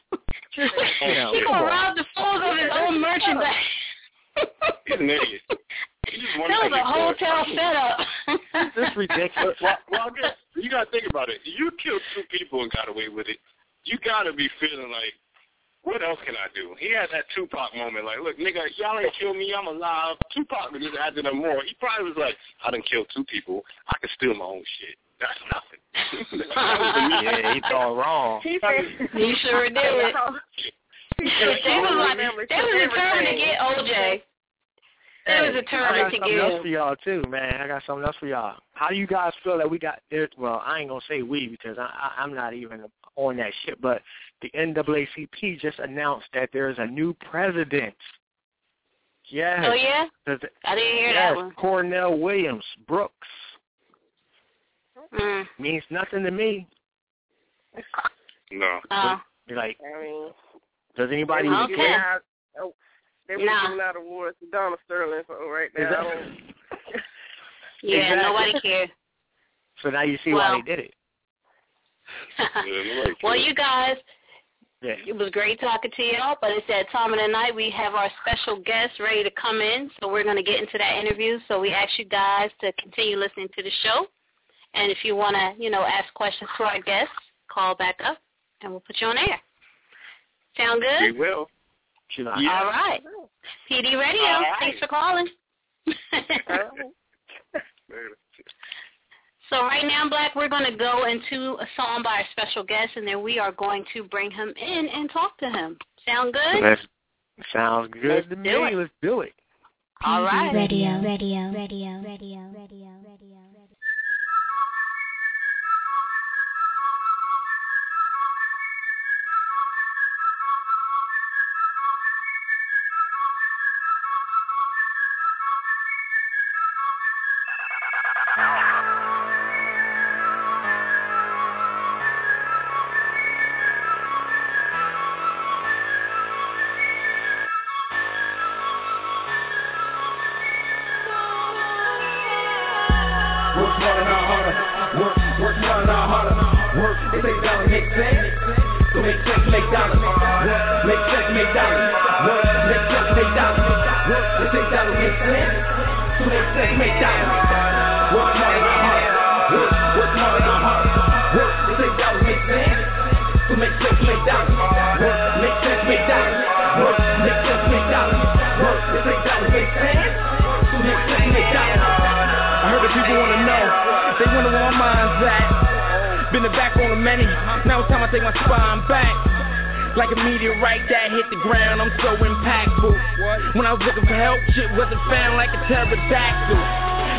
you know, He's gonna rob the fools of his own merchandise. He's an idiot. He just that was a hotel caught. setup. This is ridiculous. Well, well, I guess you got to think about it. You killed two people and got away with it. You got to be feeling like what else can I do? He had that Tupac moment, like, look, nigga, y'all ain't kill me, I'm alive. Tupac was just after them more. He probably was like, I done killed two people. I can steal my own shit. That's nothing. yeah, he thought wrong. He sure did. They was like, they was determined to get OJ. They was I got to something else for y'all too, man. I got something else for y'all. How do you guys feel that we got it? Well, I ain't gonna say we because I, I, I'm not even on that shit. But the NAACP just announced that there is a new president. Yes. Oh yeah, Does it- I didn't hear yes, that one. Cornell Williams Brooks Mm. means nothing to me. No. Uh, Like, I mean, does anybody they even Okay. giving care? oh, they were Nah. giving out awards to Donald Sterling. So right now, that- yeah, Exactly. nobody cares. So now you see Well- why they did it. well, you guys, Yeah. it was great talking to y'all, but it's that time of the night we have our special guest ready to come in, so we're going to get into that interview. So we ask you guys to continue listening to the show, and if you want to, you know, ask questions to our guests, call back up, and we'll put you on air. Sound good? We will. She like, All right. PD Radio, All right. thanks for calling. So right now, Black, we're going to go into a song by our special guest, and then we are going to bring him in and talk to him. Sound good? Let's, sounds good Let's to me. it. Let's do it. All right. Radio, radio, radio, radio, radio, So make sense, make dollars. Work smarter, not harder. Work, work smarter, not harder. Work, they say dollars make sense. So make sense, make dollars. Work, make sense, make dollars. Work, make sense, make dollars. Work, they say dollars make sense. So make sense, make dollars. I heard that people wanna know. They wonder where my mind's at. Been the backbone of many. Now it's time I take my spine back. Like a meteorite that hit the ground, I'm so impactful. When I was looking for help, shit wasn't found like a pterodactyl.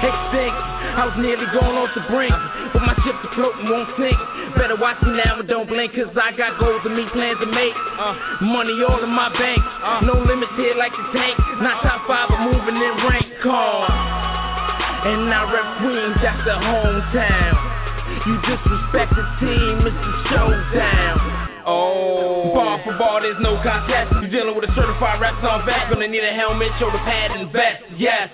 Extinct, I was nearly going off the brink. But my ship's afloat and won't sink. Better watch me now and don't blink, cause I got goals and me plans to make. Uh, money all in my bank. No limits here like the tank. Not top five, but moving in rank. Calm. And I rep Queens, that's the hometown. You disrespect the team, it's the showdown. Oh, bar for bar, there's no contest. You dealing with a certified rap song vet, gonna need a helmet, shoulder pad, and vest. Yes.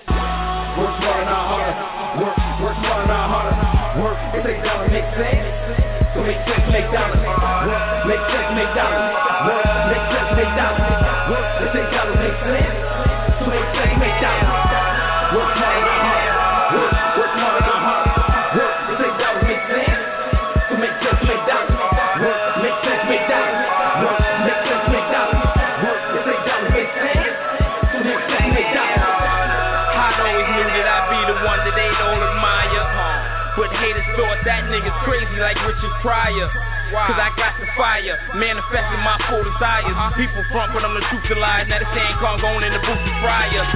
Richard Cause I got the fire, manifesting my full desires. Uh-huh. People front, but I'm the truth to lie. Now the same car going in the booth to fryer.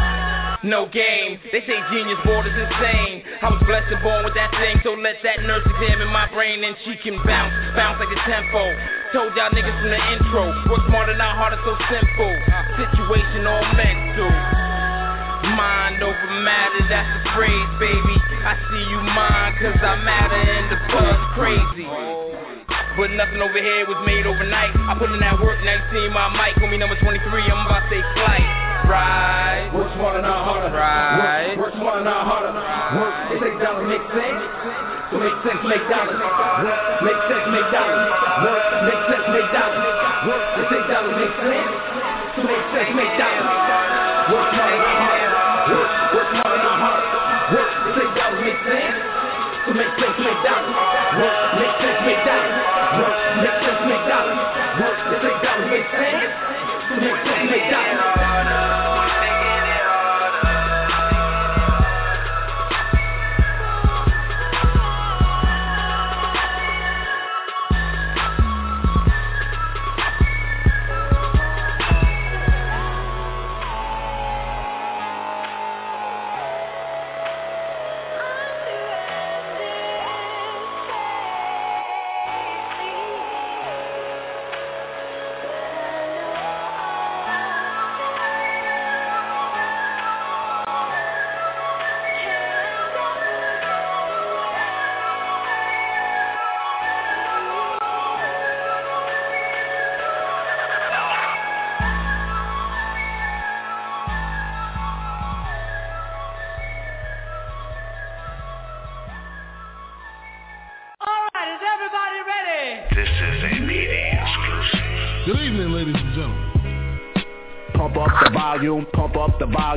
No game, they say genius board is insane. I was blessed and born with that thing, so let that nurse examine my brain and she can bounce, bounce like a tempo. Told y'all niggas from the intro, work smarter, not harder, so simple. Situation all mental. Mind over matter, that's the phrase, baby. I see you mine, cause I matter and the buzz crazy. But nothing over here was made overnight. I put in that work, now you see my mic. Homie number 23, I'm about to say flight. Right. Work smarter, not harder. Right. Work, work smarter, not harder. Work, they say dollars make eh? sense. So make sense, make dollars. Work, make sense, make dollars. Work, make sense, make dollars. Work, they say dollars make eh? sense. So make sense, make dollars. Work smarter, not harder. make make, make dollars. Work, make make, make dollars. Work, make make, make dollars. Work, make sense, make dollars. Make make dollars.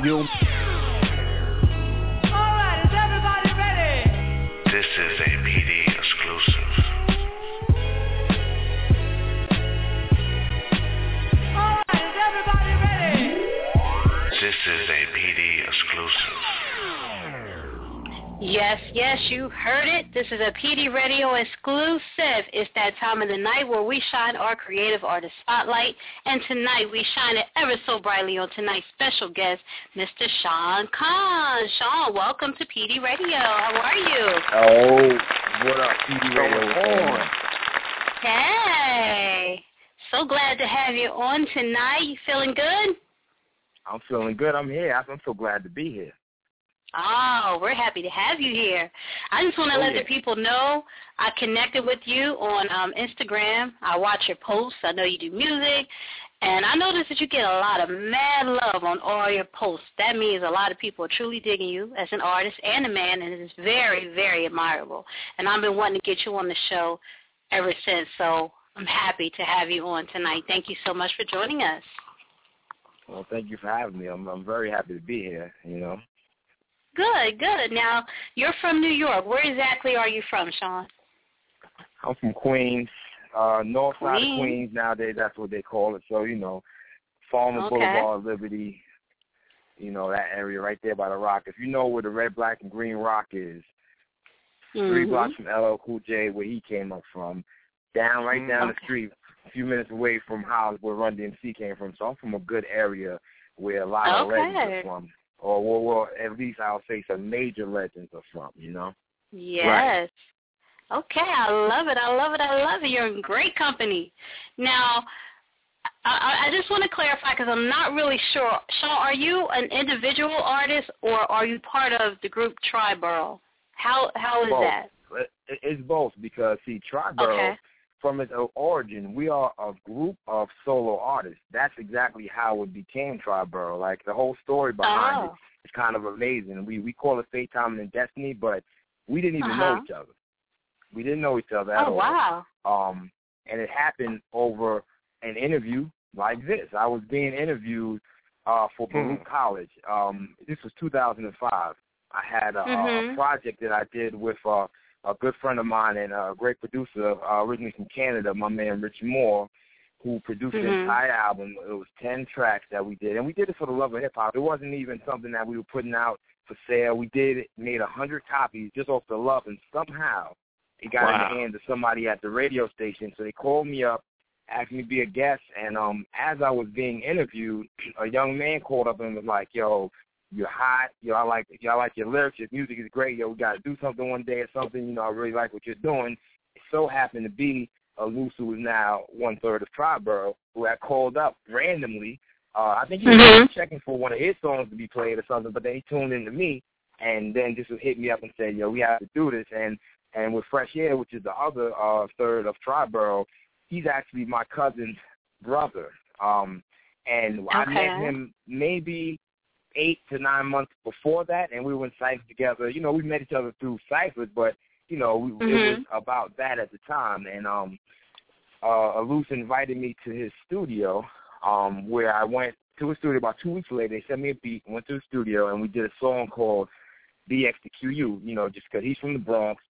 The. This is a PD Radio exclusive. It's that time of the night where we shine our creative artist spotlight. And tonight we shine it ever so brightly on tonight's special guest, Mr. Sean Conn. Sean, welcome to PD Radio. How are you? Oh, what up, PD Radio? Hey. So glad to have you on tonight. You feeling good? I'm feeling good. I'm here. I'm so glad to be here. Oh, we're happy to have you here. I just want to Oh, let yeah. the people know I connected with you on um, Instagram. I watch your posts. I know you do music. And I noticed that you get a lot of mad love on all your posts. That means a lot of people are truly digging you as an artist and a man, and it is very, very admirable. And I've been wanting to get you on the show ever since, so I'm happy to have you on tonight. Thank you so much for joining us. Well, thank you for having me. I'm I'm very happy to be here. You know, Good, good. Now, you're from New York. Where exactly are you from, Sean? I'm from Queens, uh, north side Queens. of Queens nowadays. That's what they call it. So you know, Farmer Okay. Boulevard, Liberty. You know that area right there by the Rock. If you know where the red, black, and green Rock is, three Mhm. blocks from LL Cool J, where he came up from, down right down the street, a few minutes away from Hollis, where Run DMC came from. So I'm from a good area where a lot of legends Okay. are from, or well, well, at least I'll say some major legends are from. You know. Yes. Okay, I love it. I love it. I love it. You're in great company. Now, I, I I just want to clarify because I'm not really sure. Sean, are you an individual artist or are you part of the group Triborough? How how is both. that? Uh, it's both because see, Triborough, Okay. From its origin, we are a group of solo artists. That's exactly how it became Triborough. Like the whole story behind Oh. it is kind of amazing. We we call it fate, time, and destiny, but we didn't even Uh-huh. know each other. We didn't know each other at Oh all. wow. Um, and it happened over an interview like this. I was being interviewed uh, for Baruch College. Um, this was 2005. I had a, a Mhm. project that I did with uh, a good friend of mine and a great producer, uh, originally from Canada, my man Rich Moore, who produced the Mhm. entire album. It was 10 tracks that we did, and we did it for the love of hip hop. It wasn't even something that we were putting out for sale. We did it, made a 100 copies just off the love, and somehow it got in the hands of somebody at the radio station. So they called me up, asked me to be a guest, and um, as I was being interviewed, a young man called up and was like, "Yo, you're hot. Yo, I like I like your lyrics. Your music is great. Yo, we got to do something one day or something. You know, I really like what you're doing." It so happened to be a Luce who is now one third of Triborough, who had called up randomly. Uh, I think he was Mhm. checking for one of his songs to be played or something, but then he tuned into me and then just hit me up and said, "Yo, we have to do this." And and with Fresh Air, which is the other uh, third of Triborough, he's actually my cousin's brother. Um, and I met him maybe eight to nine months before that, and we were in Cypher together. You know, we met each other through Cyphers, but you know, we, it Mhm. was about that at the time. And um, uh, Alus invited me to his studio, um, where I went to his studio about two weeks later. They sent me a beat, went to the studio, and we did a song called BX to QU. You know, just because he's from the Bronx,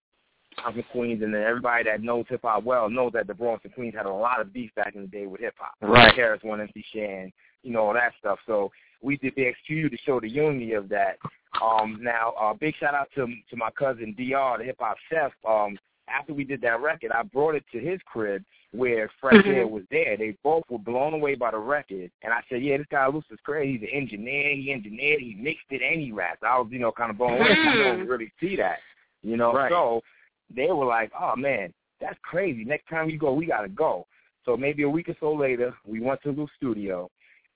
I'm from Queens, and then everybody that knows hip hop well knows that the Bronx and Queens had a lot of beef back in the day with hip hop. Right. KRS-One MC Shan, you know, all that stuff. So we did BXQ to show the unity of that. Um, now, uh, big shout out to to my cousin Dr, the hip hop chef. Um, after we did that record, I brought it to his crib where Fresh Mhm. Air was there. They both were blown away by the record, and I said, "Yeah, this guy Luce is crazy. He's an engineer. He engineered. He mixed it, and he rapped." I was, you know, kind of blown away. I don't really see that, you know. Right. So they were like, "Oh man, that's crazy. Next time you go, we gotta go." So maybe a week or so later, we went to Luke's studio,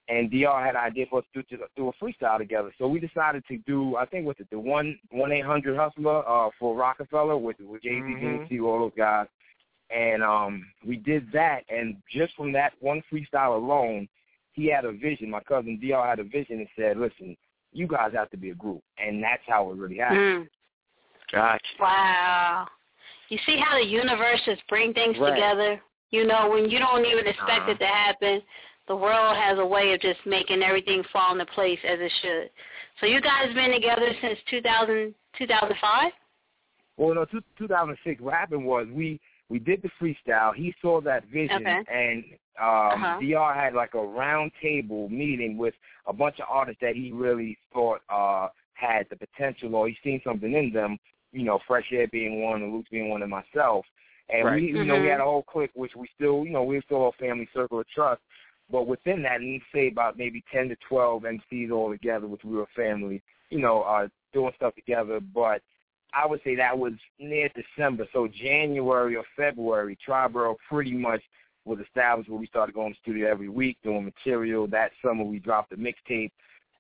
and DR had an idea for us to do, to do a freestyle together. So we decided to do, I think, what's it, the one one eight hundred hustler uh, for Roc-A-Fella with with Jay Z, Mhm. mm all those guys, and um, we did that. And just from that one freestyle alone, he had a vision. My cousin DR had a vision and said, "Listen, you guys have to be a group," and that's how it really happened. Mm. Gotcha. Wow. You see how the universe just bring things Right. together? You know, when you don't even expect Uh-huh. it to happen, the world has a way of just making everything fall into place as it should. So you guys been together since 2000, 2005? Well, no, two, 2006. What happened was we we did the freestyle. He saw that vision, Okay. and um, Uh-huh. DR had like a round table meeting with a bunch of artists that he really thought uh, had the potential, or he seen something in them. You know, Fresh Air being one, and Luke being one, and myself. And Right. we, you know, we Mhm. had a whole clique, which we still, you know, we were still a family circle of trust. But within that, and say about maybe 10 to 12 MCs all together, we were family, you know, uh, doing stuff together. But I would say that was near December. So January or February, Triborough pretty much was established where we started going to the studio every week, doing material. That summer we dropped a mixtape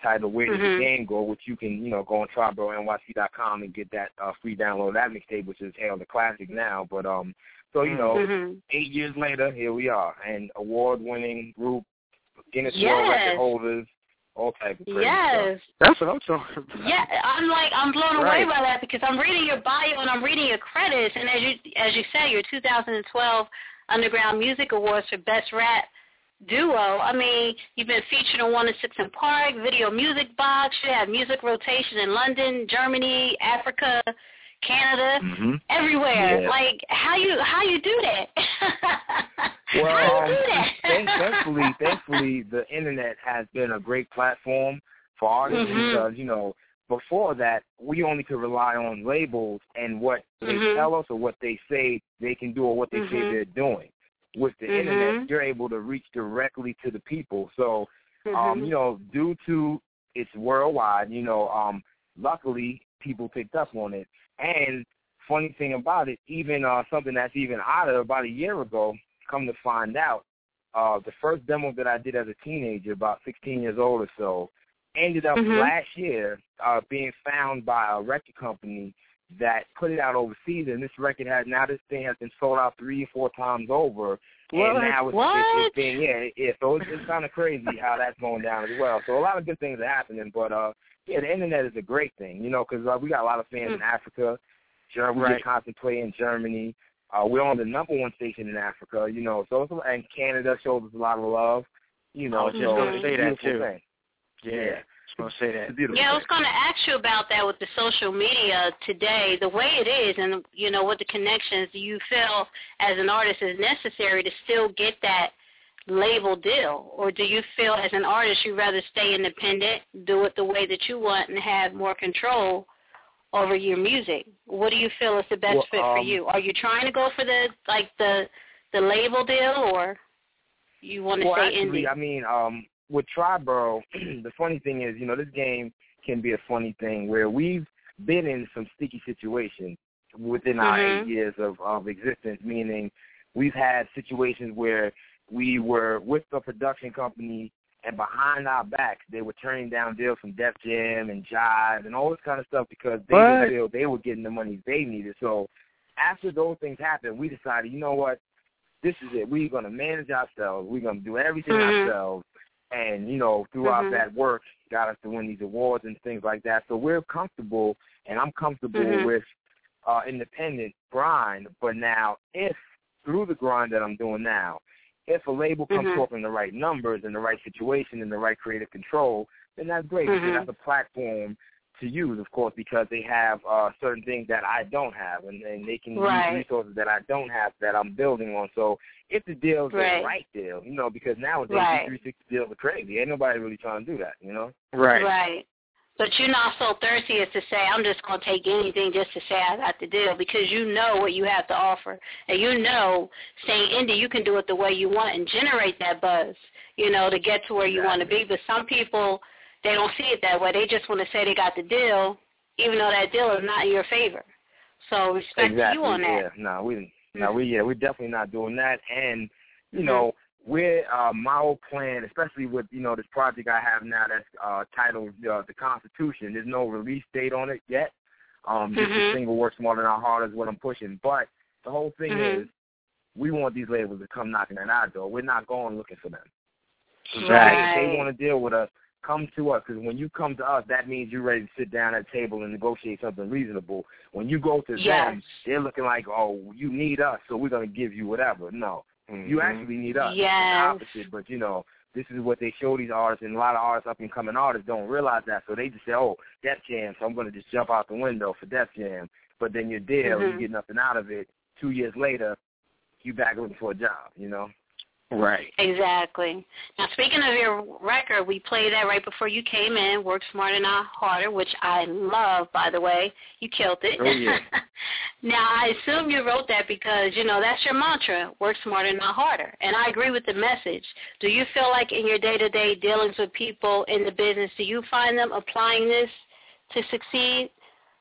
titled Where Did Mhm. the Game Go, which you can, you know, go on TriboNYC.com and get that uh, free download of that mixtape, which is hailed a classic now. But um, so you know, Mhm. eight years later, here we are, and award-winning group, Guinness World Record holders, all type of crazy Yes. stuff. That's what I'm talking about. Yeah, I'm like I'm blown away by that because I'm reading your bio and I'm reading your credits, and as you as you say, your 2012 Underground Music Awards for Best Rap Duo. I mean, you've been featured on One and Six and Park, Video Music Box. You have music rotation in London, Germany, Africa, Canada, Mm-hmm. everywhere. Yeah. Like how you how you do that? Well, how you do that? thank, thankfully, thankfully, the internet has been a great platform for artists Mhm. because you know before that we only could rely on labels and what they Mhm. tell us or what they say they can do or what they say Mhm. they're doing. With the internet, you're able to reach directly to the people. So, um, Mhm. you know, due to it's worldwide, you know, um, luckily people picked up on it. And funny thing about it, even uh, something that's even odder, about a year ago, come to find out, uh, the first demo that I did as a teenager, about 16 years old or so, ended up Mhm. last year uh, being found by a record company that put it out overseas, and this record has now this thing has been sold out three or four times over, What? and now it's, it's, it's being yeah, yeah. So it's, it's kind of crazy how that's going down as well. So a lot of good things are happening, but uh, yeah, the internet is a great thing, you know, because uh, we got a lot of fans in Africa. Germany, we Right. get constant play in Germany. Uh, we're on the number one station in Africa, you know. So it's, and Canada shows us a lot of love, you know. I was just so gonna say that, too. Thing. Yeah, Yeah. I was going to say that. It's a beautiful Yeah, I was going to ask you about that with the social media today. The way it is, and you know, with the connections, do you feel as an artist is necessary to still get that label deal, or do you feel as an artist you'd rather stay independent, do it the way that you want, and have more control over your music? What do you feel is the best Well, fit for um, you? Are you trying to go for the like the the label deal, or you want to well, stay actually, indie? I mean, um, with Triborough, the funny thing is, you know, this game can be a funny thing where we've been in some sticky situations within our Mhm. eight years of, of existence, meaning we've had situations where we were with the production company and behind our backs they were turning down deals from Def Jam and Jive and all this kind of stuff because they What? didn't feel they were getting the money they needed. So after those things happened, we decided, you know what, this is it. We're gonna manage ourselves. We're gonna do everything Mhm. ourselves. And you know, throughout Mhm. that work, got us to win these awards and things like that. So we're comfortable, and I'm comfortable Mhm. with uh, independent grind. But now, if through the grind that I'm doing now, if a label comes Mhm. talking the right numbers and the right situation and the right creative control, then that's great Mhm. because that's a platform to use, of course, because they have uh, certain things that I don't have, and, and they can Right. use resources that I don't have that I'm building on. So if the deal's Right. the right deal, you know, because nowadays Right. 360 deals are crazy. Ain't nobody really trying to do that, you know. Right. Right. But you're not so thirsty as to say, I'm just going to take anything just to say I got the deal because you know what you have to offer. And you know, staying indie, you can do it the way you want and generate that buzz, you know, to get to where you want to be. But some people, they don't see it that way. They just want to say they got the deal, even though that deal is not in your favor. So respect to exactly. you on that. Yeah. No, we no, Mhm. we yeah, we're definitely not doing that. And you Mhm. know, we're uh, my whole plan, especially with you know this project I have now that's uh, titled uh, the Constitution. There's no release date on it yet. Um, just Mhm. a single work smarter than our heart is what I'm pushing. But the whole thing Mhm. is, we want these labels to come knocking at our door. We're not going looking for them. So If Right. they want to deal with us, come to us. Because when you come to us, that means you're ready to sit down at a table and negotiate something reasonable. When you go to Yes. them, they're looking like, oh, you need us, so we're going to give you whatever. No, You actually need us. It's Yes. the opposite, but you know, this is what they show these artists, and a lot of artists, up and coming artists, don't realize that. So they just say, "Oh, Def Jam," so I'm going to just jump out the window for Def Jam. But then you're there, Mhm. you get nothing out of it. Two years later, you back looking for a job. You know. Right. Exactly. Now, speaking of your record, we played that right before you came in, Work Smarter Not Harder, which I love, by the way. You killed it. Oh, yeah. now, I assume you wrote that because, you know, that's your mantra, work smarter, not harder. And I agree with the message. Do you feel like in your day-to-day dealings with people in the business, do you find them applying this to succeed?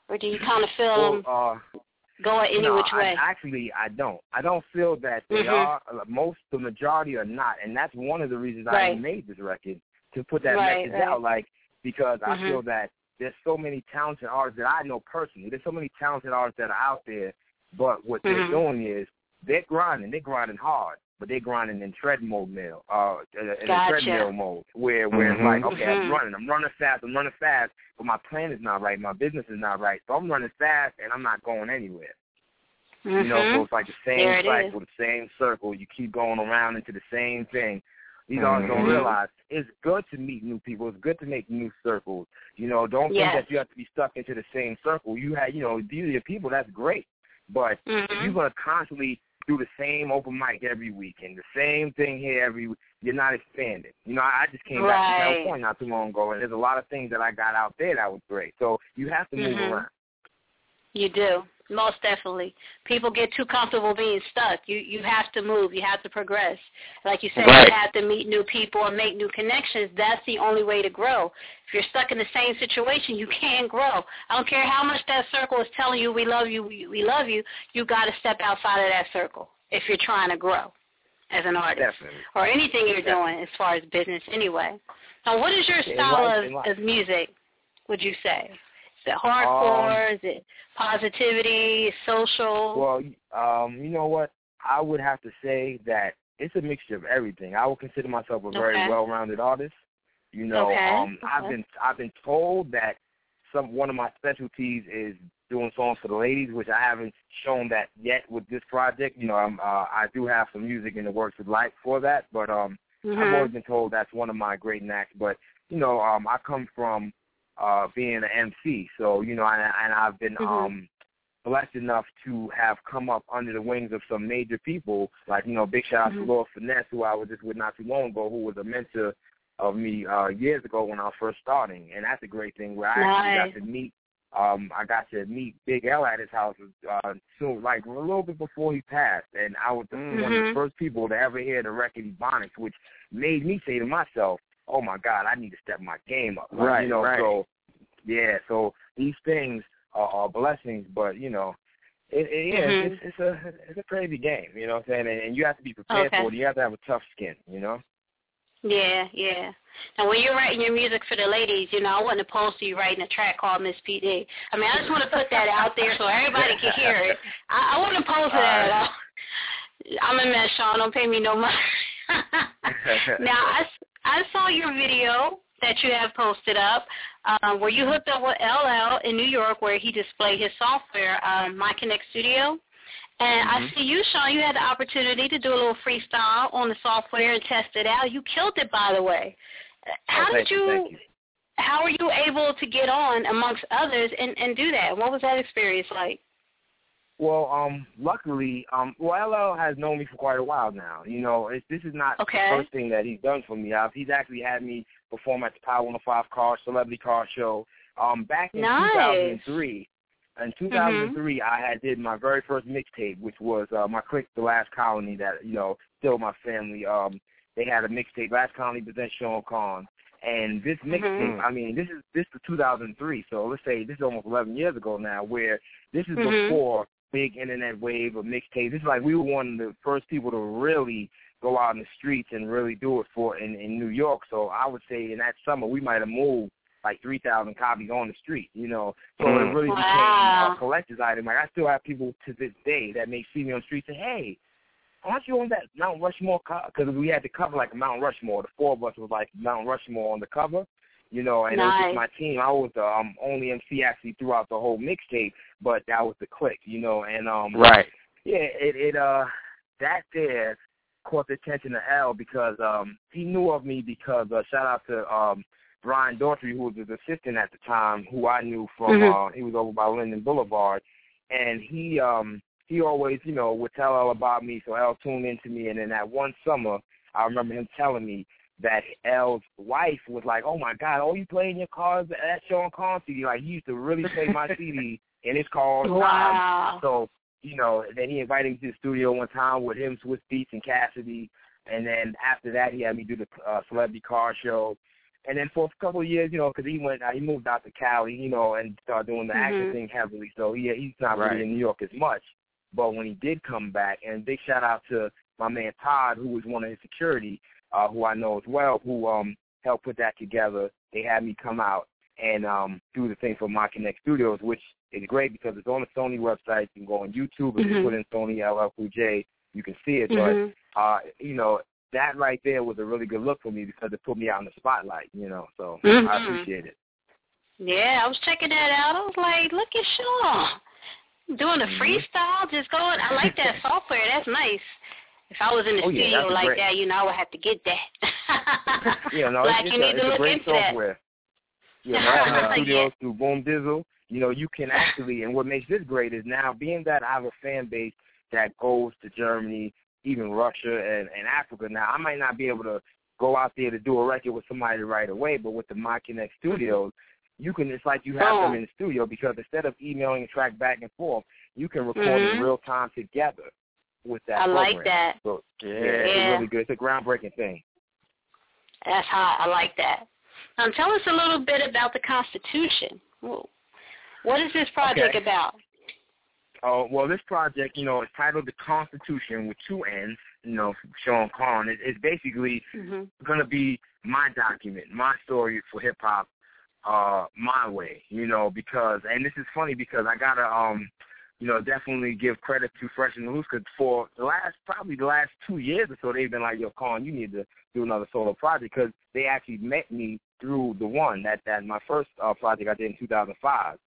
Or do you kind of feel Well, them uh, go any no, which way? I, actually, I don't. I don't feel that they Mhm. are. uh, Most, the majority are not, and that's one of the reasons I made this record to put that Right, message right. out. Like because I Mhm. feel that there's so many talented artists that I know personally. There's so many talented artists that are out there, but what they're Mhm. doing is they're grinding. They're grinding hard, but they're grinding in treadmill mill, uh, in a Gotcha. treadmill mode, where where it's Mhm. like, okay, I'm Mhm. running, I'm running fast, I'm running fast, but my plan is not right, my business is not right, so I'm running fast and I'm not going anywhere. You know, so Mhm. it's like the same it cycle, the same circle. You keep going around into the same thing. These artists don't realize it's good to meet new people. It's good to make new circles. You know, don't Yes. think that you have to be stuck into the same circle. You have, you know, these are your people. That's great, but if Mhm. you're gonna constantly do the same open mic every week and the same thing here every week, you're not expanding. You know, I I just came back Right. to California not too long ago, and there's a lot of things that I got out there that was great. So you have to move Mhm. around. You do. Most definitely. People get too comfortable being stuck. You you have to move. You have to progress. Like you said, Right. you have to meet new people and make new connections. That's the only way to grow. If you're stuck in the same situation, you can't grow. I don't care how much that circle is telling you we love you, we, we love you. You got to step outside of that circle if you're trying to grow as an artist Definitely. or anything you're Definitely. doing as far as business anyway. Now, what is your style of, of music? Would you say? It hardcore? Um, is it positivity? Social? Well, um, you know what? I would have to say that it's a mixture of everything. I would consider myself a very Okay. well-rounded artist. You know, Okay, um, I've been I've been told that some one of my specialties is doing songs for the ladies, which I haven't shown that yet with this project. You know, I'm, uh, I do have some music in the works with light for that, but um, I've Mhm. always been told that's one of my great knacks. But you know, um, I come from uh, being an MC, so you know, and, and I've been Mhm. um, blessed enough to have come up under the wings of some major people, like you know, big shout out Mhm. to Lord Finesse, who I was just with not too long ago, who was a mentor of me uh, years ago when I was first starting, and that's a great thing where I Nice. actually got to meet. Um, I got to meet Big L at his house uh, soon, like a little bit before he passed, and I was the, one of the Mhm. first people to ever hear the record Ebonics, which made me say to myself, "Oh my God, I need to step my game up." Like, Right, you know, right. so yeah, so these things are, are blessings, but you know, it, it, yeah, Mhm. it's, it's a it's a crazy game, you know what I'm saying? And, and you have to be prepared Okay. for it. You have to have a tough skin, you know. Yeah, yeah. Now, when you're writing your music for the ladies, you know, I wasn't opposed to you writing a track called Miss PD. I mean, I just want to put that out there so everybody can hear it. I, I wasn't opposed to that at all. I'm a mess, Sean. Don't pay me no money. now, I, s- I saw your video that you have posted up um, where you hooked up with LL in New York where he displayed his software, um, My Connect Studio. And I see you, Sean, you had the opportunity to do a little freestyle on the software and test it out. You killed it, by the way. How Oh, did you, you. how were you able to get on amongst others and, and do that? What was that experience like? Well, um, luckily, um, well, LL has known me for quite a while now. You know, it's, this is not Okay. the first thing that he's done for me. I've, he's actually had me perform at the Power 105 Car Celebrity Car Show. Um, back in Nice. 2003, in 2003, I had did my very first mixtape, which was uh, my click, The Last Colony, that you know, still my family. Um, they had a mixtape, Last Colony presents Sean Conn. And this mixtape, Mhm. I mean, this is this is 2003, so let's say this is almost 11 years ago now, where this is Mhm. before big internet wave of mixtapes. This is like we were one of the first people to really go out in the streets and really do it for in, in New York. So I would say in that summer we might have moved like 3,000 copies on the street, you know. So it Mm. really Wow. became a collector's item. Like I still have people to this day that may see me on the street and say, hey, aren't you on that Mount Rushmore cover? Because we had to cover like Mount Rushmore. The four of us was like Mount Rushmore on the cover, you know, and it was just my team. I was the um, only MC actually throughout the whole mixtape, but that was the click, you know, and um, Right. yeah, it it uh that there caught the attention of L because um he knew of me because uh, shout out to um Brian Daughtry who was his assistant at the time, who I knew from Mhm. uh he was over by Linden Boulevard and he um he always, you know, would tell L about me so L tuned into me and then that one summer I remember him telling me that L's wife was like, Oh my God, oh you playing in your cars at Sean Conn CD like he used to really play my CD and it's called all the. Wow. So, you know, then he invited me to the studio one time with him, Swizz Beatz, and Cassidy. And then after that, he had me do the uh, celebrity car show. And then for a couple of years, you know, because he went, uh, he moved out to Cali, you know, and started doing the acting Mhm. thing heavily. So he he's not Right. really in New York as much. But when he did come back, and big shout out to my man Todd, who was one of his security, uh, who I know as well, who um helped put that together. They had me come out and um do the thing for My Connect Studios, which is great because it's on the Sony website. You can go on YouTube and Mhm. put in Sony LL Cool J. You can see it, Mhm. but uh, you know that right there was a really good look for me because it put me out in the spotlight. You know, so I Mhm. appreciate it. Yeah, I was checking that out. I was like, look at Sean doing the Mhm. freestyle, just going. I like that software. That's nice. If I was in the Oh, yeah, studio like great. that, you know, I would have to get that. Yeah, no, Black, it's, it's, a, it's a great into that. software. Yeah, Yeah. Studios through Boom Dizzle. You know, you can actually, and what makes this great is now being that I have a fan base that goes to Germany, even Russia and, and Africa. Now, I might not be able to go out there to do a record with somebody right away, but with the My Connect Studios, you can. It's like you have them Oh. in the studio because instead of emailing a track back and forth, you can record Mhm. in real time together with that. I like that. So, yeah, Yeah. it's really good. It's a groundbreaking thing. That's hot. I like that. Um, tell us a little bit about the Constitution. Whoa. What is this project Okay. about? Oh well, this project, you know, is titled "The Constitution" with two N's. You know, Sean Conn. It, it's basically Mm-hmm. going to be my document, my story for hip hop, uh, my way. You know, because and this is funny because I gotta um, you know, definitely give credit to Fresh and Loose because for the last probably the last two years or so, they've been like, "Yo, Conn, you need to do another solo project," because they actually met me through the one that that my first uh, project I did in 2005,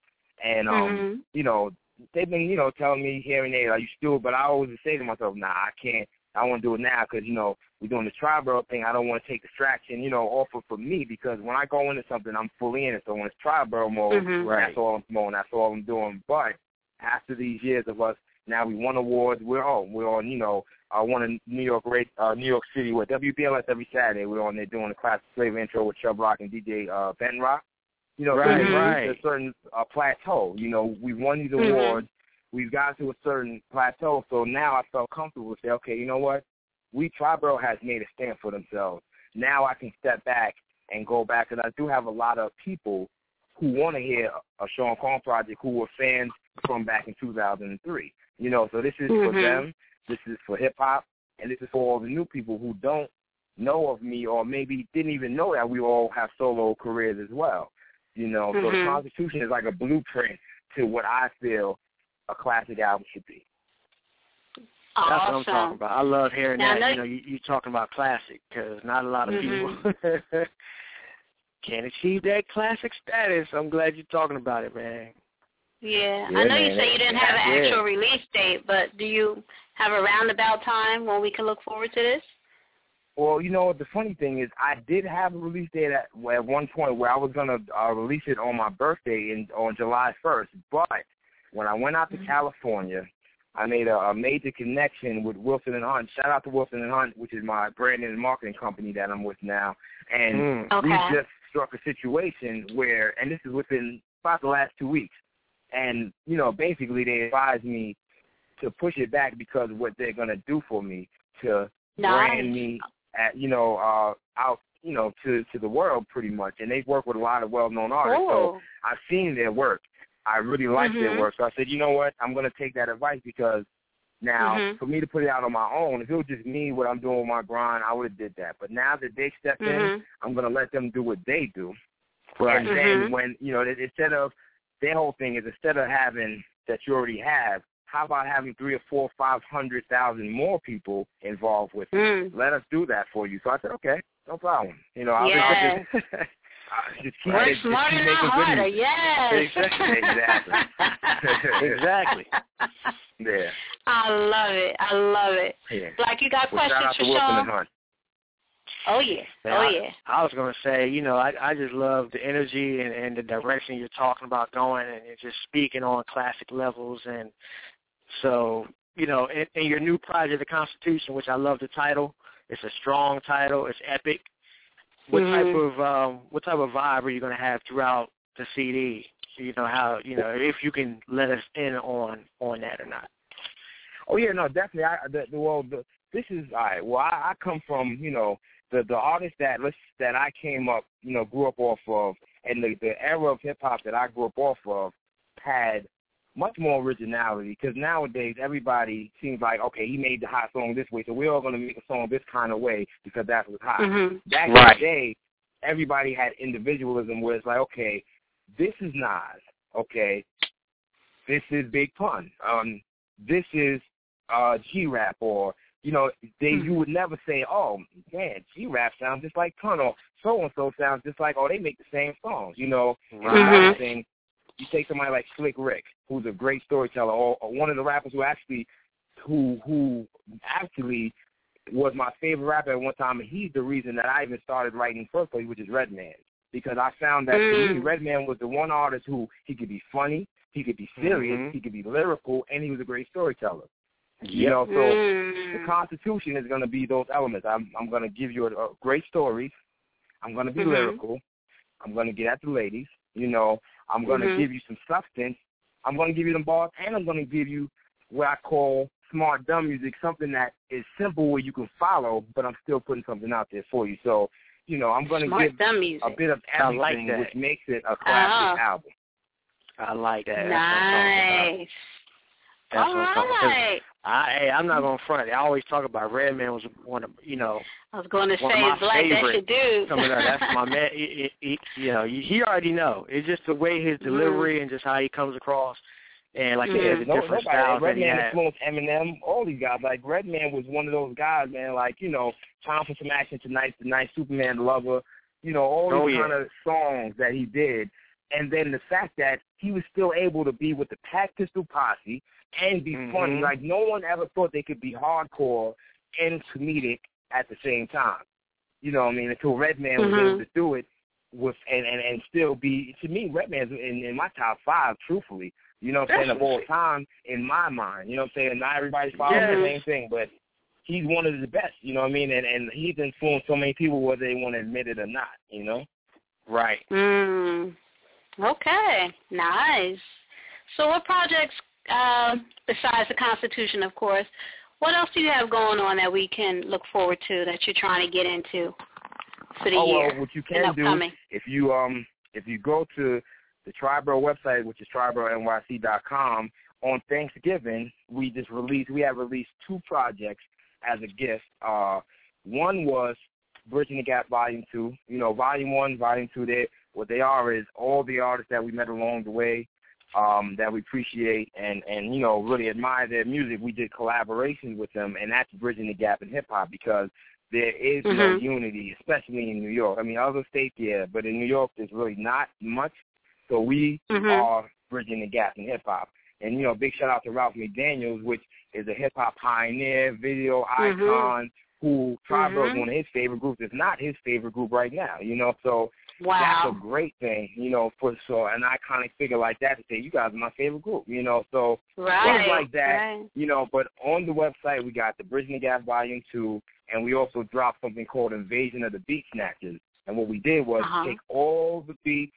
and um, Mhm. you know, they've been, you know, telling me here and there, like, you should do but I always say to myself, nah, I can't. I want to do it now because, you know, we're doing the tribal thing. I don't want to take distraction, you know, off of for me because when I go into something, I'm fully in it. So when it's tribal mode, Mhm. that's all I'm promoting. That's all I'm doing. But after these years of us, now we won awards. We're on. We're on, you know, uh, one in New York, uh, New York City with WBLS every Saturday. We're on there doing the classic slave intro with Chubb Rock and DJ uh, Ben Rock. You know, Right, we've right. a certain uh, plateau. You know, we won these Mhm. awards. We've got to a certain plateau. So now I felt comfortable to say, okay, you know what? We Triborough has made a stand for themselves. Now I can step back and go back and I do have a lot of people who want to hear a Sean Conn project who were fans from back in 2003. You know, so this is for Mhm. them. This is for hip hop, and this is for all the new people who don't know of me or maybe didn't even know that we all have solo careers as well. You know, so the Mhm. Constitution is like a blueprint to what I feel a classic album should be. That's what I'm talking about. I love hearing Now, that. no- You know, you, you're talking about classic because not a lot of Mhm. people can achieve that classic status. I'm glad you're talking about it, man. Yeah, Yeah, I know you man, say you didn't have an yeah. actual release date, but do you have a roundabout time when we can look forward to this? Well, you know what the funny thing is, I did have a release date at at one point where I was gonna uh, release it on my birthday in on July first. But when I went out to California, I made a, a major connection with Wilson and Hunt. Shout out to Wilson and Hunt, which is my branding and marketing company that I'm with now. And Mm. we just struck a situation where, and this is within about the last two weeks. And you know, basically, they advised me to push it back because of what they're gonna do for me to brand me at you know uh out you know to to the world pretty much. And they work with a lot of well known artists so i've seen their work. I really like Mhm. their work. So i said you know what? I'm going to take that advice because now Mhm. for me to put it out on my own if it was just me what i'm doing with my grind i would have did that but now that they stepped in Mhm. i'm going to let them do what they do Right. and then Mhm. when you know instead of their whole thing is instead of having that you already have how about having three or four five hundred thousand more people involved with it Mm. let us do that for you. So I said, okay, no problem. You know, I'll Yes. just, just, I'll just keep, Work just keep making not harder. music. Yes. Exactly. exactly. Yeah. I love it. I love it. Yeah. Black, you got Well, questions for to Wilson Sean? Oh yeah, Man, oh yeah. I was gonna say, you know, I I just love the energy and, and the direction you're talking about going, and you're just speaking on classic levels, and so you know, in, in your new project, the Constitution, which I love the title. It's a strong title. It's epic. What Mhm. type of um, what type of vibe are you gonna have throughout the CD? You know how you know if you can let us in on on that or not. Oh yeah, no, definitely. I the, the well, the, this is all right. Well, I, I come from you know the the artists that let's that I came up, you know, grew up off of, and the the era of hip hop that I grew up off of had much more originality because nowadays everybody seems like okay, he made the hot song this way, so we're all going to make a song this kind of way because that's what's hot. Mhm. Back Right. in the day, everybody had individualism where it's like okay, this is Nas, okay, this is Big Pun, um, this is uh G Rap or you know, they you would never say, Oh man, G Rap sounds just like Pun or so and so sounds just like oh they make the same songs, you know. Mhm. thing, you take somebody like Slick Rick, who's a great storyteller, or, or one of the rappers who actually who who actually was my favorite rapper at one time and he's the reason that I even started writing first place, which is Redman. Because I found that to me, Mm. Redman was the one artist who he could be funny, he could be serious, Mhm. he could be lyrical, and he was a great storyteller. You know, so Mm. the Constitution is going to be those elements. I'm I'm going to give you a, a great stories. I'm going to be Mhm. lyrical. I'm going to get at the ladies. You know, I'm going to Mhm. give you some substance. I'm going to give you them bars, and I'm going to give you what I call smart dumb music, something that is simple where you can follow, but I'm still putting something out there for you. So, you know, I'm going to give dumb a bit of I like everything, that. which makes it a classic Ah. album. I like that. I'm talking. Nice. That's All what I'm talking about. 'Cause right. I, hey, I'm not gonna front. I always talk about Redman was one of you know I was going to one of say my Black. That's your favorite. dude. Some of that. That's my man. He, he, he, you know, he already know. It's just the way his Mhm. delivery and just how he comes across, and like you Mhm. said, the No, different nobody. styles that he Redman influenced Eminem, all these guys. Like Redman was one of those guys, man. Like you know, Time for Some Action Tonight, Tonight, Superman Lover. You know, all Oh, these yeah. kind of songs that he did, and then the fact that he was still able to be with the Pack Pistol Posse and be Mhm. funny. Like no one ever thought they could be hardcore and comedic at the same time. You know what I mean? Until Redman was Mhm. able to do it with and, and and still be to me Redman's in, in my top five, truthfully. You know what I'm saying, of all time in my mind. You know what I'm saying? Not everybody follows Yes. the same thing, but he's one of the best, you know what I mean? And and he's influenced so many people whether they want to admit it or not, you know? Right. Mm. Okay. Nice. So, what projects uh, besides the Constitution, of course? What else do you have going on that we can look forward to that you're trying to get into for the oh, year? well, what you can do if you um if you go to the Triborough website, which is triboroughnyc.com, on Thanksgiving we just released we have released two projects as a gift. Uh one was Bridging the Gap Volume Two. You know, Volume One, Volume Two. They what they are is all the artists that we met along the way, um, that we appreciate and and you know really admire their music. We did collaborations with them, and that's bridging the gap in hip hop because there is no Mhm. unity, especially in New York. I mean, other states, yeah, but in New York, there's really not much. So we Mhm. are bridging the gap in hip hop. And you know, big shout out to Ralph McDaniels, which is a hip hop pioneer, video Mhm. icon, who is Mhm. one of his favorite groups, if not his favorite group right now. You know, so Wow. that's a great thing, you know, for so an iconic figure like that to say, you guys are my favorite group, you know. So Right. things like that, Right. you know. But on the website, we got the Bridging the Gap Volume Two, and we also dropped something called Invasion of the Beat Snatchers. And what we did was Uh-huh. take all the beats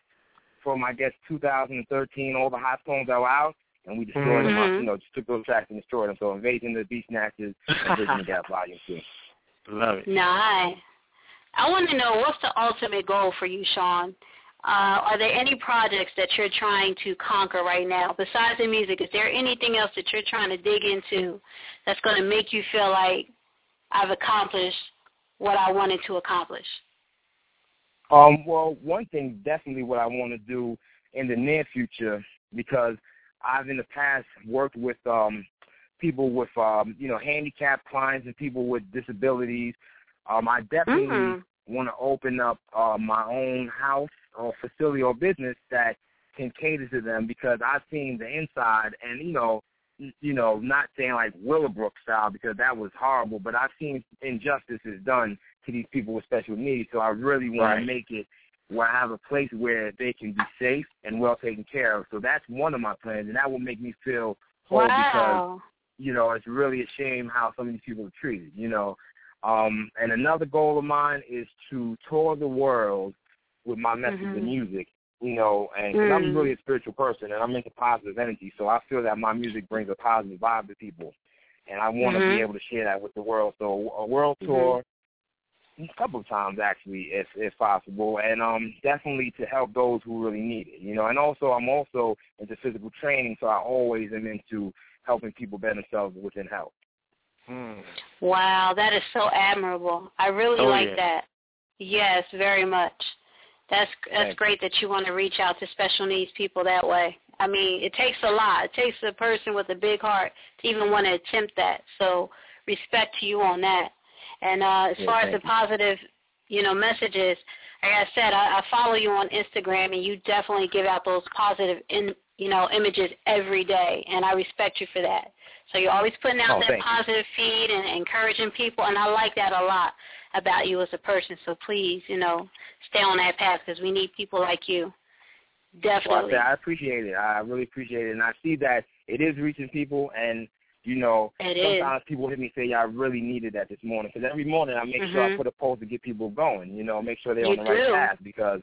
from I guess 2013, all the hot songs that were out, and we destroyed them. Up, Mhm. you know, just took those tracks and destroyed them. So Invasion of the Beat Snatchers and Bridging the Gap Volume Two. Love it. Nice. I want to know what's the ultimate goal for you, Sean? Uh, are there any projects that you're trying to conquer right now besides the music? Is there anything else that you're trying to dig into that's going to make you feel like I've accomplished what I wanted to accomplish? Um, well, one thing definitely what I want to do in the near future because I've in the past worked with um people with um you know handicapped clients and people with disabilities. Um, I definitely Mhm. want to open up uh, my own house or facility or business that can cater to them because I've seen the inside and you know you know, not saying like Willowbrook style because that was horrible, but I've seen injustices done to these people with special needs. So I really want Right. to make it where I have a place where they can be safe and well taken care of. So that's one of my plans, and that will make me feel whole because you know it's really a shame how some of these people are treated. You know, um, and another goal of mine is to tour the world with my message Mhm. of music. You know, and 'cause I'm Mm. really a spiritual person, and I'm into positive energy, so I feel that my music brings a positive vibe to people, and I want to Mhm. be able to share that with the world. So a world Mhm. tour, a couple of times actually, if if possible, and um definitely to help those who really need it. You know, and also I'm also into physical training, so I always am into helping people better themselves within health. Wow, that is so admirable. I really Oh, like yeah. that. Yes, very much. That's that's great that you want to reach out to special needs people that way. I mean, it takes a lot. It takes a person with a big heart to even want to attempt that. So, respect to you on that. And uh as Yeah, far as the you. positive, you know, messages, like I said, I, I follow you on Instagram, and you definitely give out those positive, in, you know, images every day, and I respect you for that. So you're always putting out Oh, that thank you. positive feed and encouraging people, and I like that a lot about you as a person. So please, you know, stay on that path because we need people like you. Well, I, Definitely. I appreciate it. I really appreciate it, and I see that it is reaching people. And you know, It is. sometimes people hit me and say, "Yeah, I really needed that this morning." Because every morning I make sure I Mhm. put a post to get people going. You know, make sure they're You on the right path because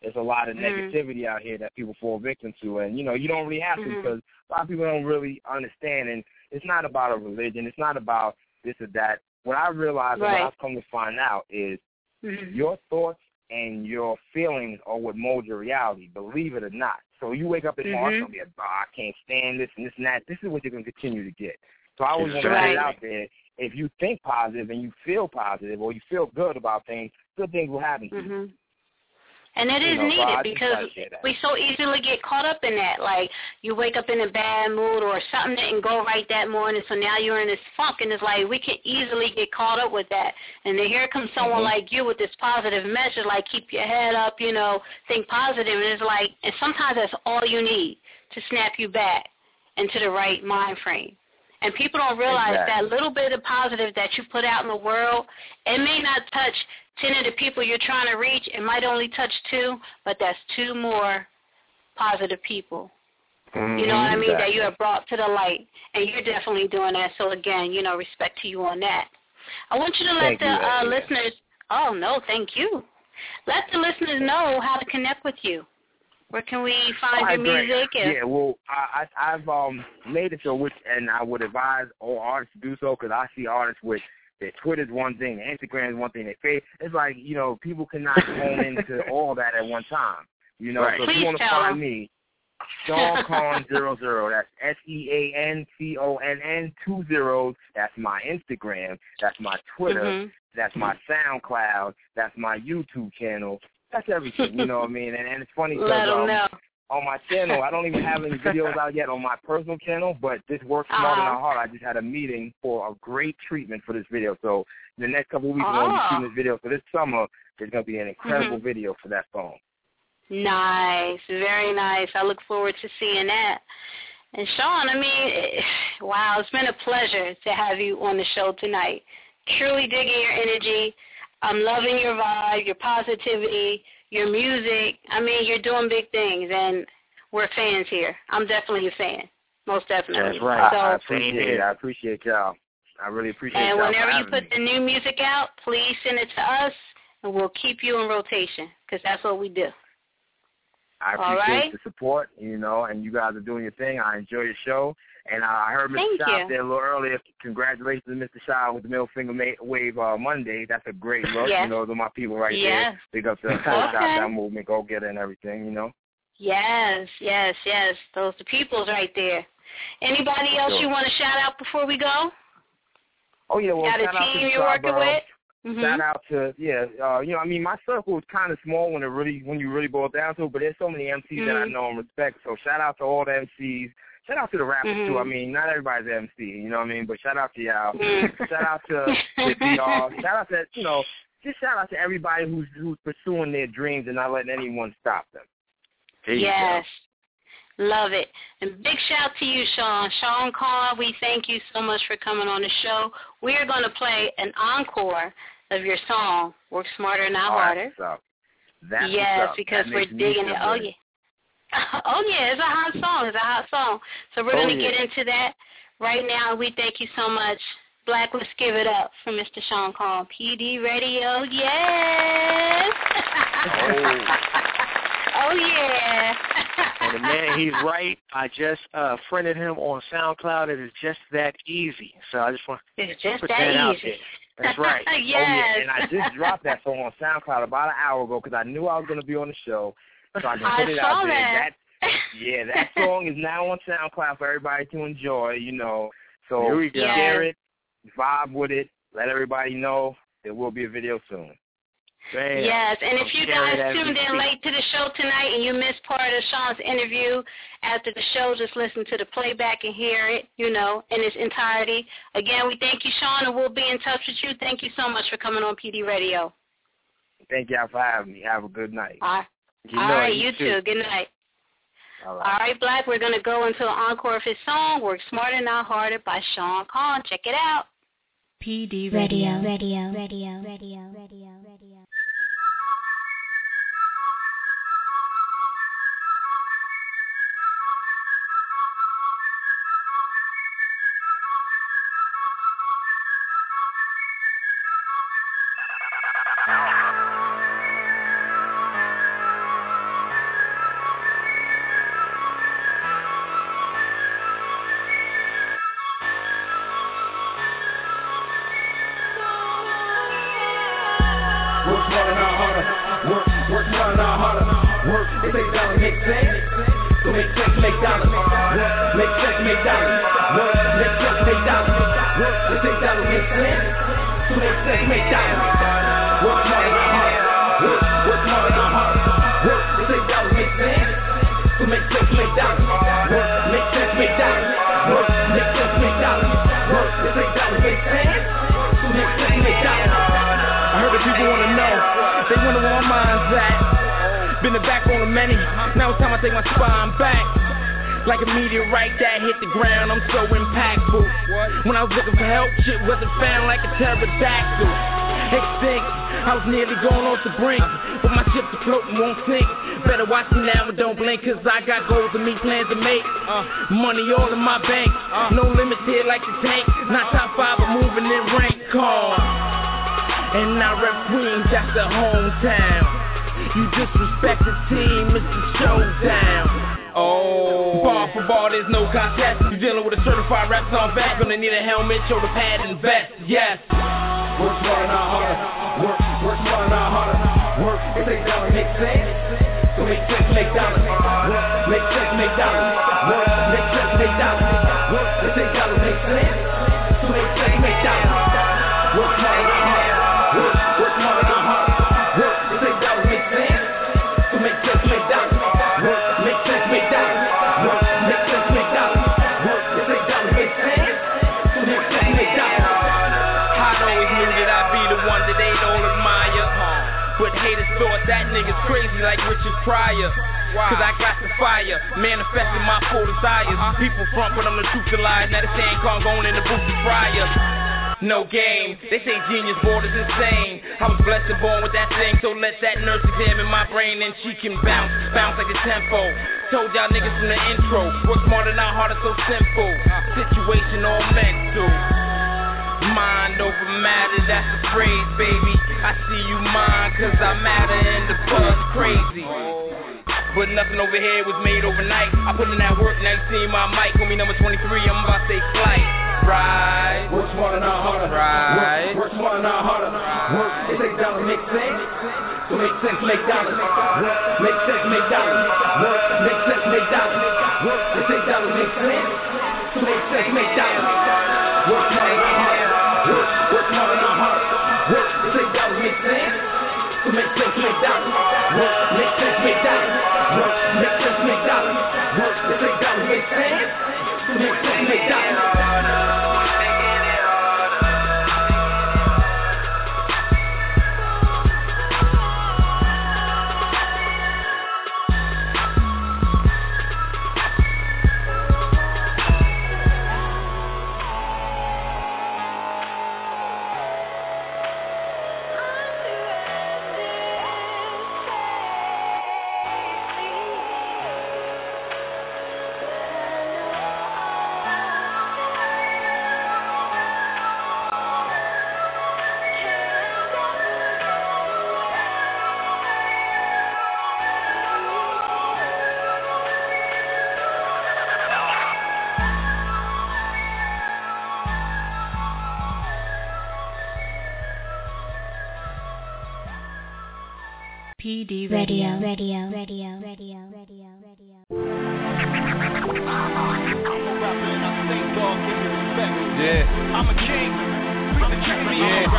there's a lot of Mhm. negativity out here that people fall victim to, and you know, you don't really have to Mhm. because a lot of people don't really understand. And it's not about a religion. It's not about this or that. What I realized and what I've come to find out is Mhm. your thoughts and your feelings are what mold your reality, believe it or not. So you wake up in the morning, Mhm. it's gonna be, oh, I can't stand this and this and that. This is what you're gonna continue to get. So I always want to put it out there. If you think positive and you feel positive or you feel good about things, good things will happen to you. And it is You know, needed because try to share that. we so easily get caught up in that. Like you wake up in a bad mood or something didn't go right that morning, so now you're in this funk, and it's like we can easily get caught up with that. And then here comes someone Mhm. like you with this positive message, like keep your head up, you know, think positive, and it's like, and sometimes that's all you need to snap you back into the right mind frame. And people don't realize Exactly. that little bit of positive that you put out in the world, it may not touch 10 of the people you're trying to reach. It might only touch two, but that's two more positive people. You know what I mean? That you have brought to the light. And you're definitely doing that. So, again, you know, respect to you on that. I want you to let Thank the you, uh, listeners, oh, no, thank you. Let the listeners know how to connect with you. Where can we find your great. music? And, Yeah, well, I, I, I've um made it so which, and I would advise all artists to do so because I see artists with their Twitter's one thing, their Instagram is one thing, their face. It's like you know people cannot hone into all that at one time. You know, Right. so if you want to find me, Sean Conn zero zero. That's S E A N C O N N two zeros. That's my Instagram. That's my Twitter. Mhm. That's my SoundCloud. That's my YouTube channel. That's everything. You know what I mean? And, and it's funny because um, know. on my channel, I don't even have any videos out yet on my personal channel, but this works than Uh-huh. I heart. I just had a meeting for a great treatment for this video. So in the next couple of weeks, we're going to be Oh. shooting this video. So this summer, there's going to be an incredible Mhm. video for that song. Nice, very nice. I look forward to seeing that. And Sean, I mean, it, wow, it's been a pleasure to have you on the show tonight. Truly digging your energy. I'm loving your vibe, your positivity, your music. I mean, you're doing big things, and we're fans here. I'm definitely a fan, most definitely. That's I, I So, appreciate it. I appreciate y'all. I really appreciate and y'all. for whenever you put me. the new music out, please send it to us, and we'll keep you in rotation because that's what we do. I appreciate right. the support, you know, and you guys are doing your thing. I enjoy your show. And uh, I heard Mr. Thank Shaw you. there a little earlier. Congratulations to Mr. Shaw with the middle finger ma- wave uh, Monday. That's a great look. Yes. You know, those are my people right Yes. there. Big up to the Okay. Down movement, go get it and everything, you know. Yes, yes, yes. Those the peoples right there. Anybody else Sure. you want to shout out before we go? Oh, yeah, well, Got a shout out to team you're working Scarborough. with? Mhm. Shout out to yeah, uh, you know, I mean, my circle is kind of small when it really when you really boil down to it, but there's so many MCs that I Mhm. know and respect. So shout out to all the MCs. Shout out to the rappers too. Mhm. I mean, not everybody's MC, you know what I mean? But shout out to y'all. Mhm. shout out to the DR. Shout out to you know, just shout out to everybody who's who's pursuing their dreams and not letting anyone stop them. Yes. Love it. And big shout to you, Sean. Sean Carr, we thank you so much for coming on the show. We are going to play an encore of your song, Work Smarter, Not Harder. that's what's up. That's yes, because That we're digging it. Oh, yeah. Oh, yeah, it's a hot song. It's a hot song. So we're Oh, going to yeah. get into that right now. We thank you so much. Black, let's give it up for Mr. Sean Carr, PD Radio. Yes. oh, yeah. And the man, he's right. I just uh friended him on SoundCloud. It is just that easy. So I just want It's to just put that that out easy. there. That's right. Oh yeah, and I just dropped that song on SoundCloud about an hour ago because I knew I was going to be on the show, so I can I it saw out there. that. yeah, that song is now on SoundCloud for everybody to enjoy. You know, so Here we go. share it, vibe with it, let everybody know there will be a video soon. Bam. Yes, and if you guys tuned in late to the show tonight and you missed part of Sean's interview after the show, just listen to the playback and hear it, you know, in its entirety. Again, we thank you, Sean, and we'll be in touch with you. Thank you so much for coming on PD Radio. Thank y'all for having me. Have a good night. All right, You All know right it. you too. Good night. All All right, Black, we're going to go into an encore of his song, Work Smarter, Not Harder by Sean Conn. Check it out. PD Radio, Radio. radio, radio, radio, radio, make sense. So make sense, make dollars. Make sense, make dollars. Make sense, make dollars. It takes dollars, make sense. So make sense, make dollars. Work smarter, not harder. Work, work smarter, not harder. Work, it takes dollars, make sense. So make sense, make dollars. Work, make sense, make dollars. Work, make sense, make dollars. Work, it takes dollars, make sense. So make sense, make dollars. I heard that people wanna know. They wonder where my mind's at. Been the backbone of many. Now it's time I take my spine back. Like a meteorite that hit the ground, I'm so impactful. When I was looking for help, shit wasn't found like a pterodactyl. Extinct, I was nearly going off the brink. But my ship's afloat and won't sink. Better watch me now and don't blink, cause I got goals and me plans to make. Money all in my bank. No limits here like the tank. Not top five, but moving in rank. Calm. And I rep Queens, that's the hometown. You disrespect the team, it's the showdown. Oh, bar for bar, there's no contest. You dealing with a certified rap song vet, gonna need a helmet, shoulder pad, and vest. Yes. Work smarter, not harder. Work, work smarter, not harder. Work, it takes dollars, make sense. So make sense, make dollars. Work, make sense, make dollars. Work, make sense, make dollars. Work, it takes dollars, make sense. Pryor. Cause I got the fire, manifesting my full desires. Uh-huh. People front, but I'm the truth to lie. Now the same car going in the booth to fryer. No game, they say genius board is insane. I was blessed and born with that thing, so let that nurse examine my brain and she can bounce, bounce like a tempo. Told y'all niggas from the intro, work smarter, not harder, so simple. Situation all mental. Mind over matter, that's the phrase, baby. I see you mind, cause I matter and the buzz crazy. But nothing over here was made overnight. I put in that work, now you see my mic. Homie number 23, I'm about to say flight. Right. Work smarter, not harder. Right. Work, work smarter, not harder. Work, it takes dollars, make sense. So make sense, make dollars. Work, make sense, make dollars. Work, make sense, make dollars. Work, it takes dollars, make sense. So make sense, make dollars. Work smarter, not harder. Work, work smarter, not harder. Work, it takes dollars, make sense. So make sense, make dollars. Work, make make dollars. Work, make sense, make dollars. Work, takes dollars, make sense. Make sense, make dollars. PD Radio, Radio. radio, radio, radio, radio, Yeah. I'm a king. Yeah. I'm a king. Yeah.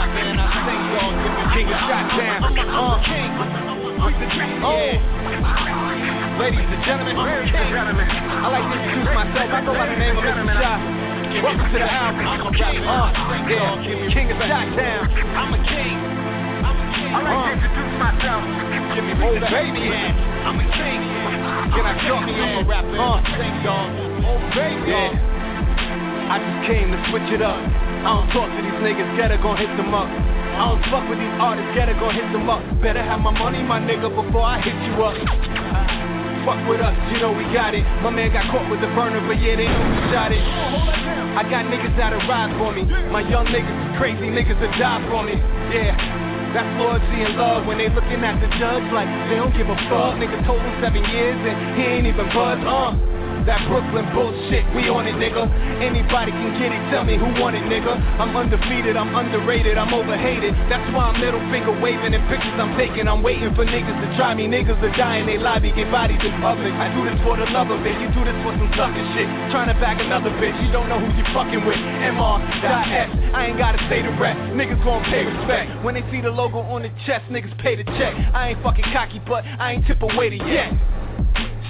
King of Shot Town. Uh. Oh. Ladies and gentlemen, I like to introduce myself. I go by the name of Mr. Shot. Welcome to the album. Uh, yeah. King of Shot Town. I'm a king. I like introduce myself. Give me old baby. I'm a king. Can I to you? Uh, old baby. Yeah. I just came to switch it up. I don't talk to these niggas, gotta gon' hit them up. I don't fuck with these artists, gotta gon' hit them up. Better have my money, my nigga, before I hit you up. Fuck with us, you know we got it. My man got caught with the burner, but yeah, they know we shot it. I got niggas that'll ride for me. My young niggas crazy, niggas that die for me. Yeah. That's loyalty and love when they looking at the judge like they don't give a fuck. Nigga told him seven years and he ain't even buzz. Uh, that Brooklyn bullshit, we on it, nigga. Anybody can get it, tell me who want it, nigga. I'm undefeated, I'm underrated, I'm overhated. That's why I'm middle finger waving and pictures I'm taking. I'm waiting for niggas to try me. Niggas are dying, they lobby, get bodies in public. I do this for the love of it, you do this for some sucker shit. Trying to bag another bitch, you don't know who you fucking with. MR.S, I ain't gotta say the rest. Niggas gon' pay respect. When they see the logo on the chest, niggas pay the check. I ain't fucking cocky, but I ain't tip a waiter yet.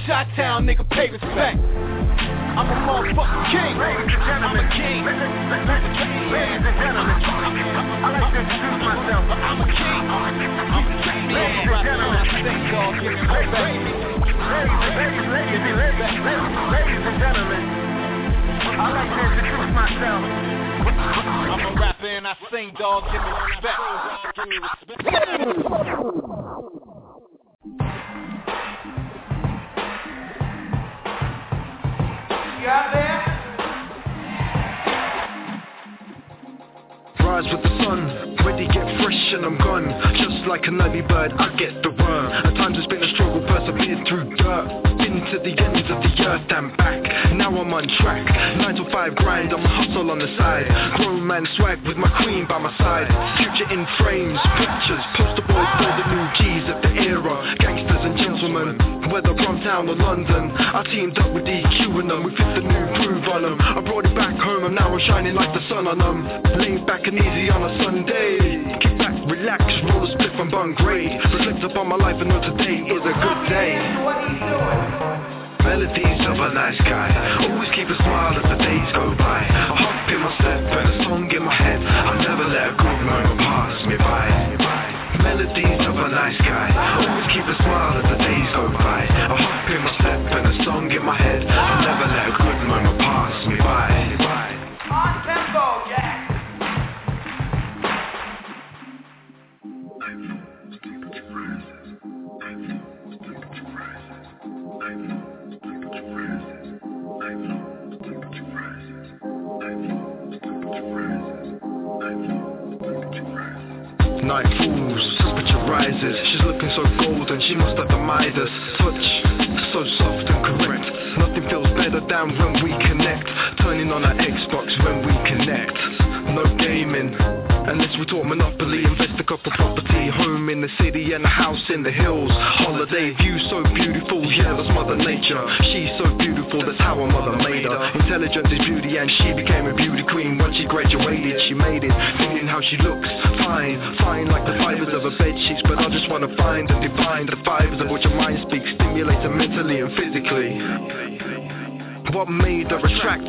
Shot Town, nigga, pay respect. I'm a motherfucking king. Ladies and gentlemen, I'm a king. Ladies and gentlemen, I like to introduce myself. I'm a king. I'm a king. Ladies and gentlemen, ladies and gentlemen, I like to introduce myself. I'm a rapper and I sing, dog. Give me respect. Give me respect. You out there? Rise with the sun, ready get fresh and I'm gone. Just like an early bird, I get the worm At times it's been a struggle, persevered through dirt. Been to the ends of the earth and back. Now I'm on track, 9 to 5 grind, I'm a hustle on the side. Grown man swag with my queen by my side. Future in frames, pictures, poster boys for the new G's of the era. Gangsters and gentlemen, whether from town or London. I teamed up with DQ and them, we fit the new groove on them I brought it back home and now I'm shining like the sun on them Laid back and easy on a Sunday. Kick back, relax, roll a split from bun grade Reflect upon my life and know today is a good day. Melodies of a nice guy. Always keep a smile as the days go by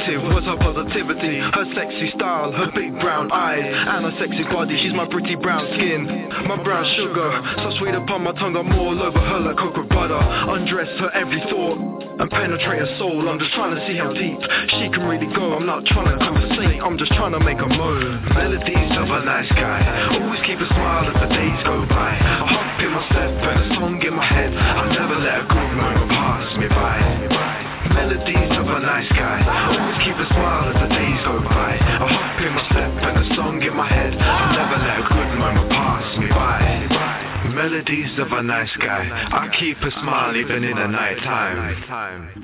attractive was her positivity Her sexy style, her big brown eyes And her sexy body, she's my pretty brown skin My brown sugar, so sweet upon my tongue I'm all over her like cocoa butter. Undress her every thought And penetrate her soul. I'm just trying to see how deep she can really go. I'm not trying to conversate, I'm just trying to make a moan. Melodies of a nice guy Always keep a smile as the days go by. A hop in my step and a song in my head I'll never let a good moment pass me by a nice guy. Always keep a smile as the days go by. A hop in my step and a song in my head. I'll never let a good moment pass me by. Melodies of a nice guy. I keep a smile even in the night time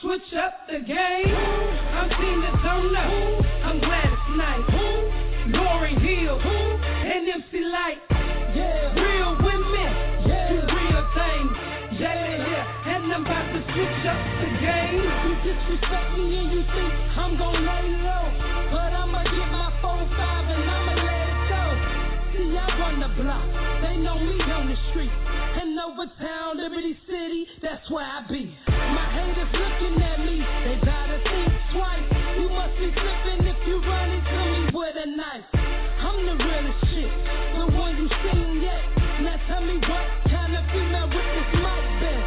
switch up the game. I'm Tina Turner, I'm Gladys Knight, Lauryn Hill, and MC Lyte. Yeah, real women do real things. Jada here, and I'm about to switch up the game. You disrespect me and you think I'm gonna lay low, but I'ma get my four five and I'ma let it go. See, I run the block. They know me on the street. Over town, Liberty City, that's where I be. My haters looking at me, they gotta think twice. You must be slipping if you run into me with a knife. I'm the realest shit, the one you seen yet. Now tell me what kind of female with this mic best.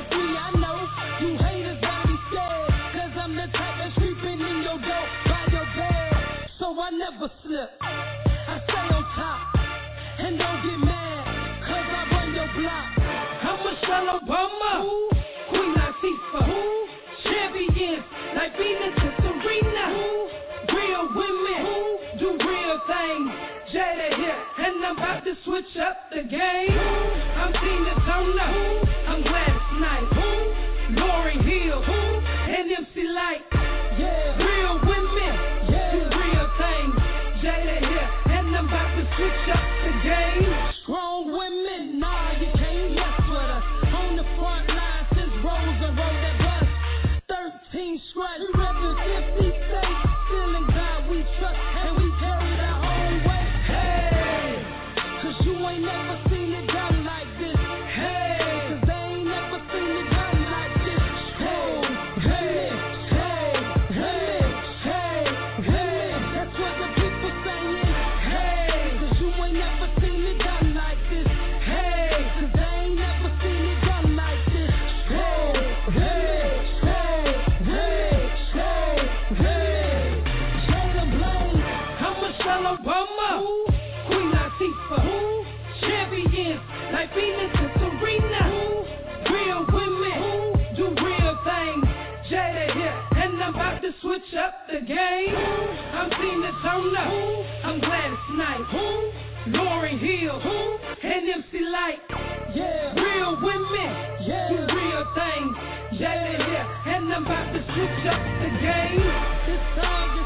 It's me, I know. You haters gotta be scared. Cause I'm the type that's creeping in your door by your bed. So I never slip. I stay on top. And don't get mad. Venus and Serena. Real women who do real things. Jada here, and I'm about to switch up the game. Who? I'm Tina Turner, Who? I'm Gladys Knight, Who? Lauryn Hill, Who? and MC Lyte. Yeah, real women yeah. do real things. Jada here, and I'm about to switch up the game. Strong women, nah, you can't mess with us. On the front line since Rosa rode that bus. 13 strikes, we represent 50 Venus and Serena. Real women. Do real things. Jada here, and I'm about to switch up the game. I'm Tina Turner, I'm Gladys Knight, Hill, and MC Lyte. Yeah, real women. Do real things. Jada here, and I'm about to switch up the game. This song is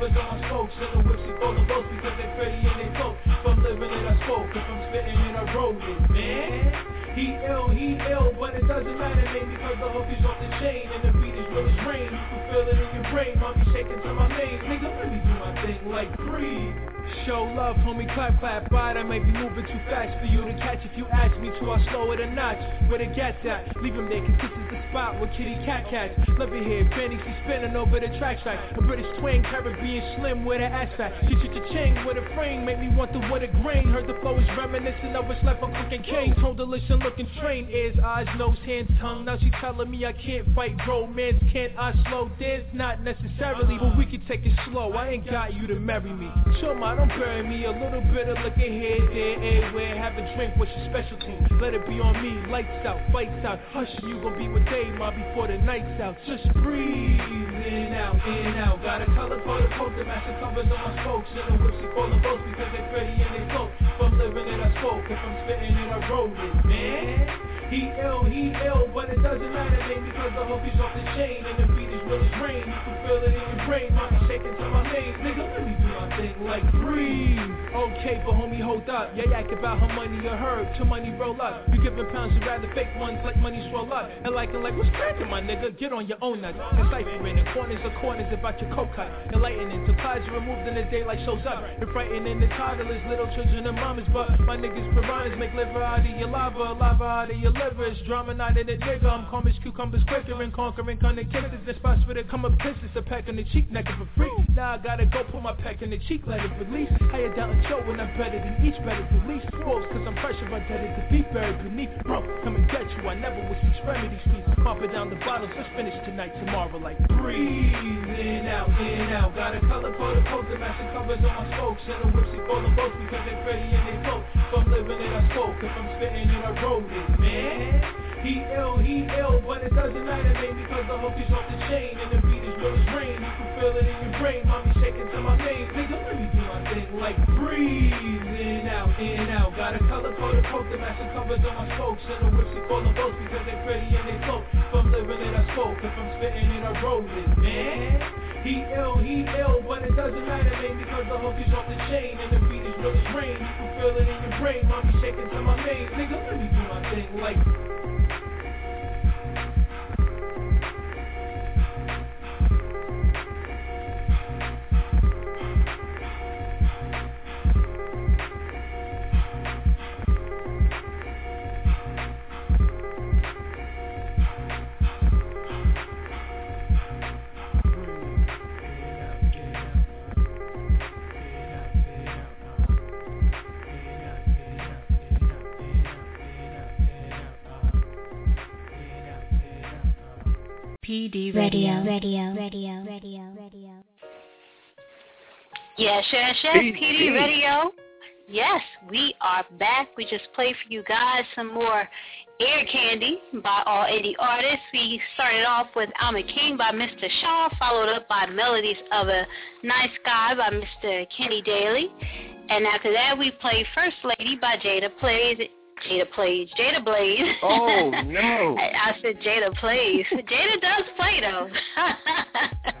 covers on spokes. Selling whips and full of boats because they pretty and they coat. From living it I spoke, if I'm spitting and I wrote it, man. He ill, he ill, but it doesn't matter, man, because the hook is off the chain and the beat is real rain. You can feel it in your brain, mommy shaking to my name. Nigga, let me do my thing like breathe. Show love, homie, clap, clap. Right, I may be moving too fast for you to catch. If you ask me to, I'll slow it a notch. Where the gat's at? Leave him there, cause this is the spot where kitty cat cats. Love it here, she spinning over the track side. A British twang, Caribbean slim with an ass fat. She ch chain with a frame, make me want the with a grain. Heard the flow is reminiscent of a slap on cooking cane. Told her listen, looking trained. Ears, eyes, nose, hands, tongue. Now she telling me I can't fight romance. Can't I slow dance? Not necessarily, but we can take it slow. I ain't got you to marry me. Show my don't bury me. A little bit of liquor here, there, everywhere. Have a drink, what's your specialty? Let it be on me. Lights out, fights out. Hush, you gon' be with Dave, ma, before the night's out. Just breathe in out, in out. Got a color for the the master covers on my spokes. And the whips are calling boats because they're pretty and they float. I'm living it, I spoke. If I'm spitting it, I wrote it, man. He ill, he ill, but it doesn't matter, man, because the hook is off the chain and the beat real as rain. You can feel it in your brain, shaking to my name. Nigga, let me do my thing like breathe. Okay, but homie, hold up. Yeah, yak about her money or her. To money roll up. You giving pounds, you rather fake ones like money swell up. And like, and like, what's cracking, my nigga? Get on your own nuts. Deciphering in corners of corners about your coke cut. Enlightening supplies are removed in the daylight shows up. You're frightening the toddlers, little children and mamas. But my niggas piranhas make liver out of your lava, lava out of your liver. It's drama not in a nigga. I'm calm as cucumbers quicker and conquering connectivities. The spots for the come up kisses, a peck in the cheek, naked for free. Now I gotta go put my peck in the cheek, let it release. You down and show when I'm better than each, better than least. Wolves, cause I'm pressure, I'm dead to be buried beneath. Bro, come and get you. I never was these remedies, please. Popping down the bottles, let's finish tonight, tomorrow, like breathe in out, in out. Got a color for the poker, the master covers on my spokes. And the whips are calling boats because they're pretty and they float. If I'm living it, I spoke. If I'm spitting it, I wrote it, man. He ill, he ill, but it doesn't matter, man, because the hook is off the chain and the beat is real as rain. You can feel it in your brain, mommy shaking to my name. Nigga, let me do my thing like breathe in out, in out. Got a color the coat, the master covers on my spokes and the whips are calling boats because they pretty and they float. If I'm living it, I spoke. If I'm spitting it, I wrote it, man. He ill, he ill, but it doesn't matter, man, because the hook is off the chain and the beat is real as rain. You can feel it in your brain, mommy shaking to my name. Nigga, let me do my thing like PD Radio, Radio. radio, radio, radio, radio. Yes, yes, yes, PD Radio. Yes, we are back. We just played for you guys some more Air Candy by All 80 Artists. We started off with I'm a King by Mr. Shaw, followed up by Melodies of a Nice Guy by Mr. Kenny Daly. And after that, we played First Lady by Jada Plays. Jada Plays. Jada Blaze. Oh, no. I, I said Jada Plays. Jada does play, though. Uh.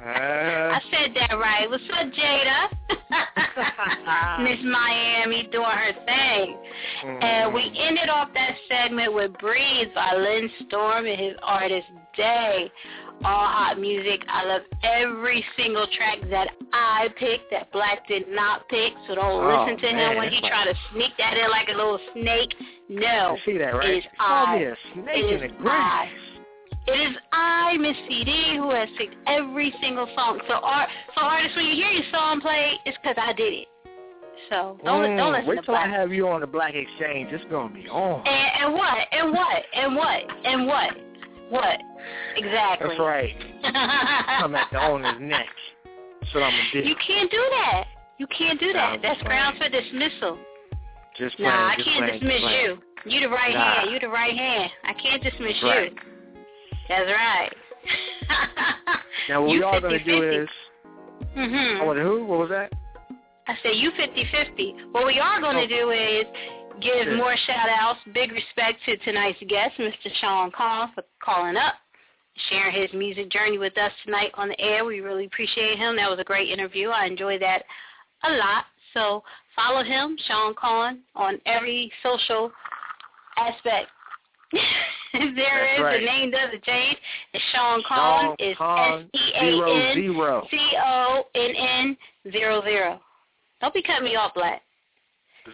I said that right. What's up, Jada? Miss Miami doing her thing. And we mm. ended off that segment with "Breathe" by Lynn Storm and his artist Day. All hot music. I love every single track that I picked that Black did not pick. So don't Oh, listen to him when he try to sneak that in like a little snake. No. You see that, right? It is I. me a snake It is. I. It is I, Miss PD, who has picked every single song. So, art, so artists, when you hear your song played, it's because I did it. So don't Mm, don't listen wait to till I have you on the Black Exchange. It's gonna be on. And, and what? And what? And what? And what? What? Exactly. That's right. I'm at the owner's neck. That's what I'm gonna do. You can't do that. You can't do that. That's grounds for dismissal. Just playing. Nah, I just can't playing, dismiss you. You the right Nah. hand. You the right hand. I can't dismiss right. you. That's right. Now what You we are gonna 50-50. do is. mhm. I want who? What was that? I say you 50-50. What we are going to do is give Sure. more shout-outs, big respect to tonight's guest, Mr. Sean Conn, for calling up, sharing his music journey with us tonight on the air. We really appreciate him. That was a great interview. I enjoyed that a lot. So follow him, Sean Conn, on every social aspect there That's is. right. The name doesn't change. It's Sean It's Conn, S E A N. C O N N zero zero. Don't be cutting me off, Black.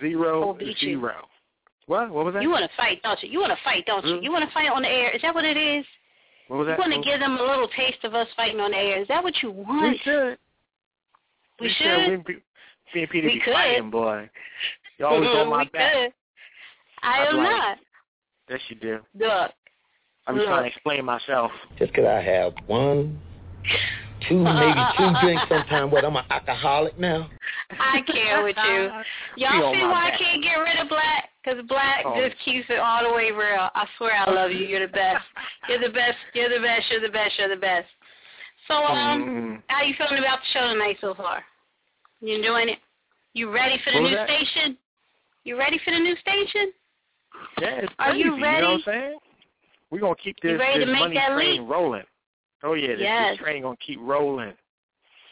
Zero, I'll beat you. zero. What? What was that? You want to fight, don't you? You want to fight, don't you? Really? You want to fight on the air. Is that what it is? What was that? You want to give them a little taste of us fighting on the air. Is that what you want? We should. We We should. We, be- me and Peter We be could. fighting, boy. You always on my we back. could. I I'd am like- not. Yes, you do. Look. I'm just Look. trying to explain myself. Just 'cause I have one, two, maybe two drinks sometime. What, I'm an alcoholic now? I care with you. Y'all see my why I can't get rid of Black? Because Black Oh. just keeps it all the way real. I swear I love you. You're the best. You're the best. You're the best. You're the best. You're the best. So, um, Mm. how you feeling about the show tonight so far? You enjoying it? You ready for the What new station? You ready for the new station? Yeah, it's Are crazy, you You know ready? what I'm saying? We're going to keep this, ready to this make money that train leap? rolling. Oh, yeah, this, Yes. this train going to keep rolling,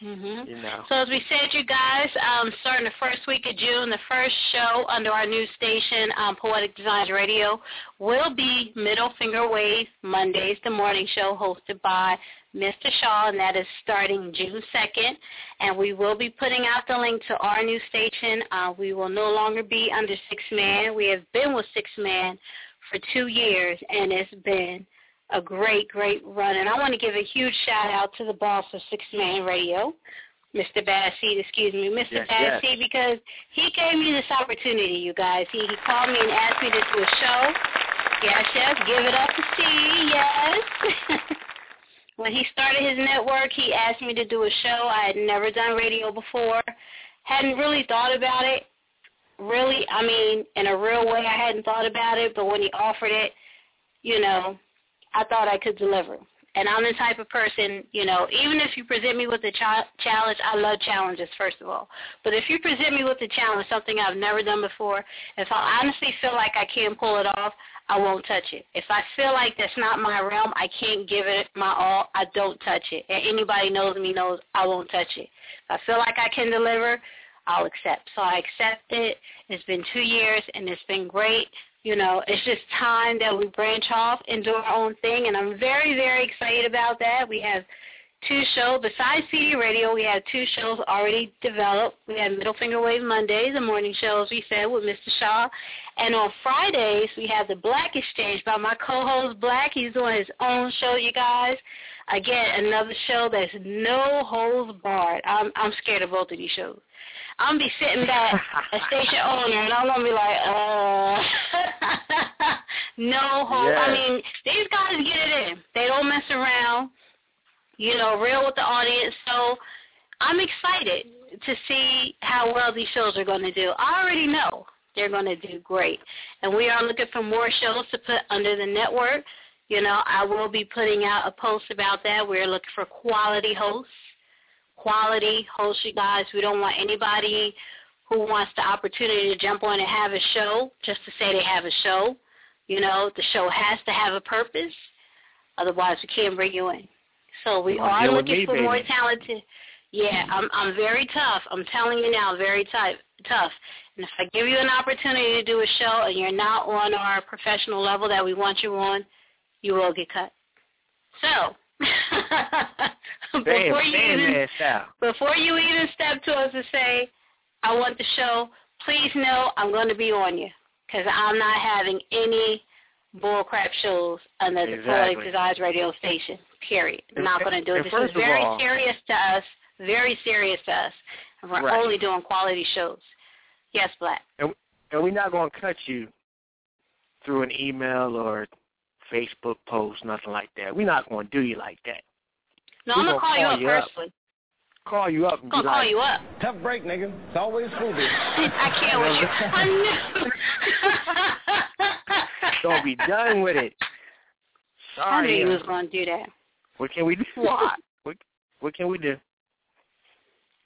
Mhm. you know. So as we said, you guys, um, starting the first week of June, the first show under our new station, um, Poetic Designs Radio, will be Middle Finger Wave Mondays, the morning show hosted by Mr. Shaw, and that is starting June 2nd. And we will be putting out the link to our new station. Uh, we will no longer be under Six Man. We have been with Six Man for two years, and it's been a great, great run. And I want to give a huge shout out to the boss of Six Man Radio, Mr. Bassey, excuse me, Mr. Yes, Bassey, yes. because he gave me this opportunity, you guys. He, he called me and asked me to do a show. Yes, yes, give it up to C, yes. when he started his network, he asked me to do a show. I had never done radio before, hadn't really thought about it. Really, I mean, in a real way, I hadn't thought about it, but when he offered it, you know, I thought I could deliver. And I'm the type of person, you know, even if you present me with a ch- challenge, I love challenges, first of all. But if you present me with a challenge, something I've never done before, if I honestly feel like I can't pull it off, I won't touch it. If I feel like that's not my realm, I can't give it my all, I don't touch it. And anybody knows me knows I won't touch it. If I feel like I can deliver, I'll accept. So I accept it. It's been two years, and it's been great. You know, it's just time that we branch off and do our own thing, and I'm very, very excited about that. We have two shows. Besides PD Radio, we have two shows already developed. We have Middle Finger Wave Mondays, the morning show, as we said, with Mr. Shaw. And on Fridays, we have the Black Exchange by my co-host Black. He's doing his own show, you guys. Again, another show that's no holds barred. I'm I'm scared of both of these shows. I'm gonna be sitting back, a station owner, and I'm gonna be like, uh, no hold. I mean, these guys get it in. They don't mess around. You know, real with the audience. So I'm excited to see how well these shows are going to do. I already know they're going to do great, and we are looking for more shows to put under the network. You know, I will be putting out a post about that. We're looking for quality hosts quality hosts, you guys. We don't want anybody who wants the opportunity to jump on and have a show just to say they have a show. You know, the show has to have a purpose. Otherwise, we can't bring you in. So we Well, are looking me, for more talented. Yeah, I'm I'm very tough. I'm telling you now, very tough. Tough. And if I give you an opportunity to do a show and you're not on our professional level that we want you on, you will get cut. So before you even before you even step to us and say, I want the show, please know I'm going to be on you because I'm not having any bullcrap shows under the. Poetic Designs radio station, period. I'm And- not going to do it. This is very all- serious to us, very serious to us. And we're Right. only doing quality shows. Yes, Black. And we're not going to cut you through an email or Facebook post, nothing like that. We're not going to do you like that. No, I'm going to gonna call you call up you up. personally. Call you up I'm to call like, you up. Tough break, nigga. It's always Scooby. I can't with you. I knew. don't be done with it. Sorry. I knew you uh, was going to do that. What can we do? What? What, what can we do?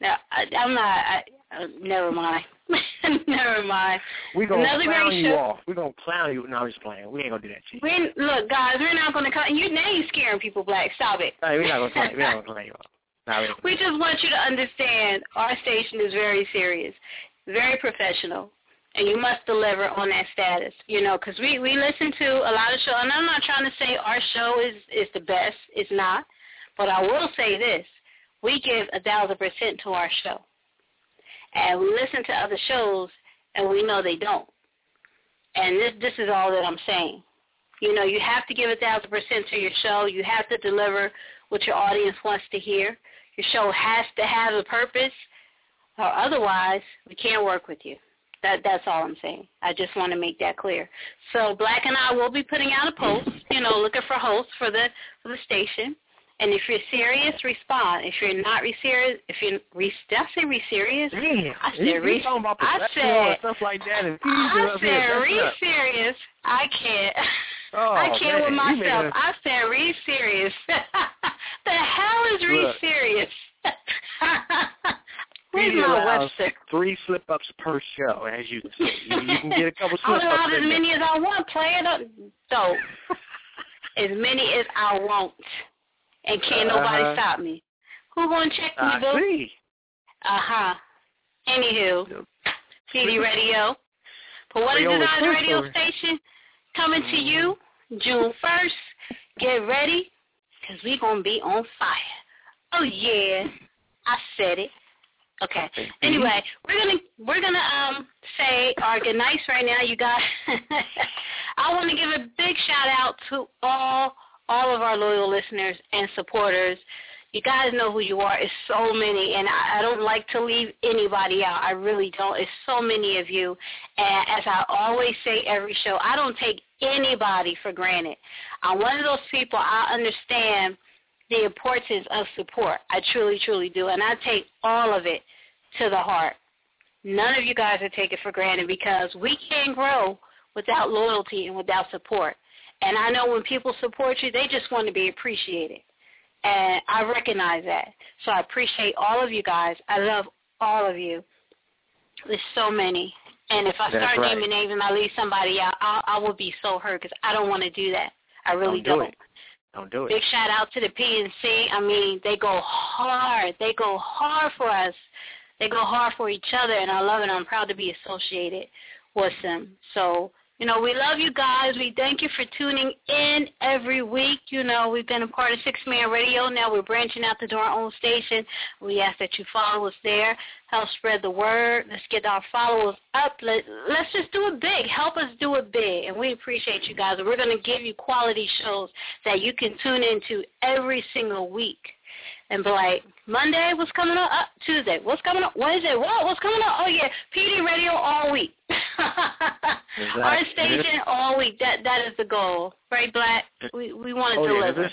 No, I, I'm not. I, uh, never mind. never mind. We're going to Another clown you show. off. We're going to clown you. No, I'm just playing. We ain't going to do that to you. We look, guys. We're not going to cut. You now you scaring people. Black. Stop it. We're not going to clown, we're not clown you off. No, we We just want you to understand our station is very serious, very professional, and you must deliver on that status. You know, because we we listen to a lot of shows, and I'm not trying to say our show is is the best. It's not, but I will say this: we give a thousand percent to our show, and we listen to other shows, and we know they don't. And this this is all that I'm saying. You know, you have to give a thousand percent to your show. You have to deliver what your audience wants to hear. Your show has to have a purpose, or otherwise we can't work with you. That that's all I'm saying. I just want to make that clear. So Black and I will be putting out a post, you know, looking for hosts for the for the station. And if you're serious, respond. If you're not re serious, if you're re, did I say re serious? Damn, I said you, re. you talking about I said stuff like that, and I said re up. serious. I can't. Oh, I can't with man, you myself. made I said re serious. the hell is re Look. serious? Where's my Webster? Three slip ups per show, as you can see. You, you can get a couple I'll slip allow ups as many as I want. Play it up, though. as many as I want, and can't nobody Uh-huh. stop me. Who gonna check me, I see. Uh huh. Anywho, PD Radio, They always Design push Radio. Station, coming to you June first. Get ready, cause we gonna be on fire. Oh yeah, I said it. Okay. Anyway, we're gonna we're gonna um say our good nights right now, you guys. I want to give a big shout out to all all of our loyal listeners and supporters. You guys know who you are. It's so many, and I, I don't like to leave anybody out. I really don't. It's so many of you, and as I always say every show, I don't take anybody for granted. I'm one of those people. I understand the importance of support. I truly, truly do, and I take all of it to the heart. None of you guys are taken for granted because we can't grow without loyalty and without support. And I know when people support you, they just want to be appreciated. And I recognize that. So I appreciate all of you guys. I love all of you. There's so many. And if I That's start right. naming names and I leave somebody out, I, I will be so hurt because I don't want to do that. I really Don't do it. Don't do it. Big shout out to the PNC. I mean, they go hard. They go hard for us. They go hard for each other, and I love it. I'm proud to be associated with them. So, you know, we love you guys. We thank you for tuning in every week. You know, we've been a part of Six Man Radio. Now we're branching out to do our own station. We ask that you follow us there. Help spread the word. Let's get our followers up. Let, let's just do it big. Help us do it big. And we appreciate you guys. We're going to give you quality shows that you can tune into every single week. And be like, Monday, what's coming up? Uh, Tuesday, what's coming up? Wednesday, what? What's coming up? Oh, yeah, PD Radio all week. Our station all week. That That is the goal. Right, Black? We, we want to Oh, yeah. If there's,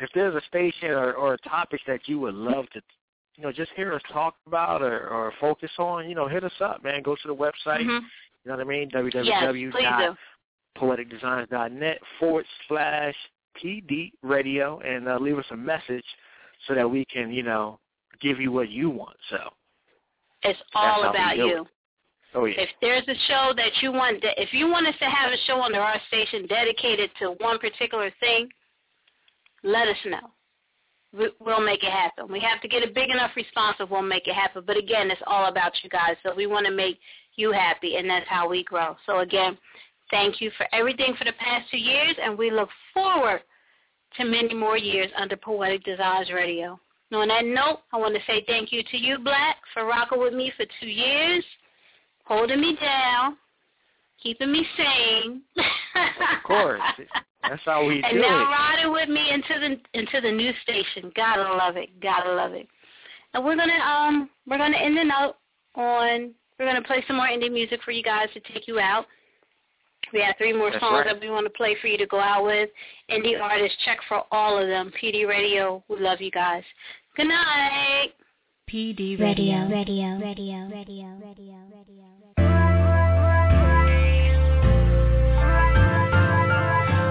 if there's a station or, or a topic that you would love to, you know, just hear us talk about or, or focus on, you know, hit us up, man. Go to the website. Mhm. You know what I mean? www. Yes, please do. www.poeticdesigns.net forward slash PD radio and uh, leave us a message so that we can, you know, give you what you want. So, It's all about you. it. oh yeah. If there's a show that you want, if you want us to have a show on our station dedicated to one particular thing, let us know. We- We'll make it happen. We have to get a big enough response if we'll make it happen. But again, it's all about you guys. So we want to make you happy, and that's how we grow. So again, thank you for everything for the past two years, and we look forward to many more years under Poetic Designs Radio. And on that note, I want to say thank you to you, Black, for rocking with me for two years, holding me down, keeping me sane. Of course. That's how we and do now it. riding with me into the into the new station. Gotta love it. Gotta love it. And we're gonna um we're gonna end the note on we're gonna play some more indie music for you guys to take you out. We have three more That's songs right. that we want to play for you to go out with. Indie artists, check for all of them. PD Radio, we love you guys. Good night. PD Radio, Radio. radio, radio, radio, radio, radio.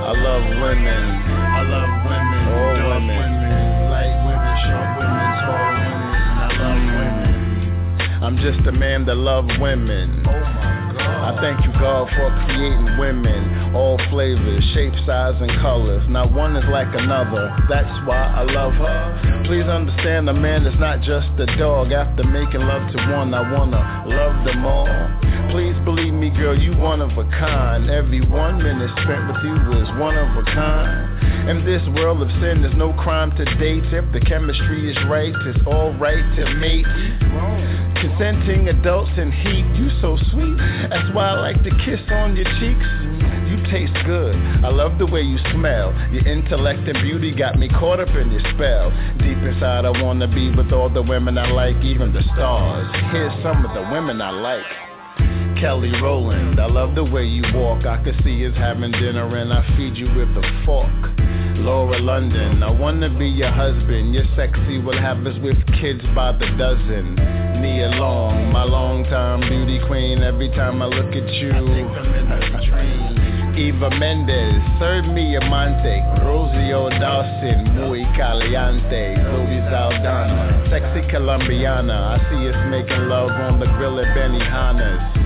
I love women. I love women. All women. Light women, short women, tall women. I love women. I'm just a man that love women. I thank you God for creating women, all flavors, shape, size, and colors. Not one is like another. That's why I love her. Please understand, a man is not just a dog. After making love to one, I wanna love them all. Please believe me, girl, you one of a kind. Every one minute spent with you is one of a kind. In this world of sin, there's no crime to date. If the chemistry is right, it's alright to mate. Consenting adults in heat, you so sweet. That's why I like to kiss on your cheeks. You taste good. I love the way you smell. Your intellect and beauty got me caught up in your spell. Deep inside, I wanna be with all the women I like, even the stars. Here's some of the women I like. Kelly Rowland, I love the way you walk. I could see us having dinner and I feed you with a fork. Laura London, I wanna be your husband. You're sexy, will have us with kids by the dozen. My beauty queen. Every time I look at you, I think I'm in a dream. Eva Mendes, serve me a Monte, Rosario Dawson, muy caliente, Zoe Saldana, sexy Colombiana. I see us making love on the grill at Benihana's.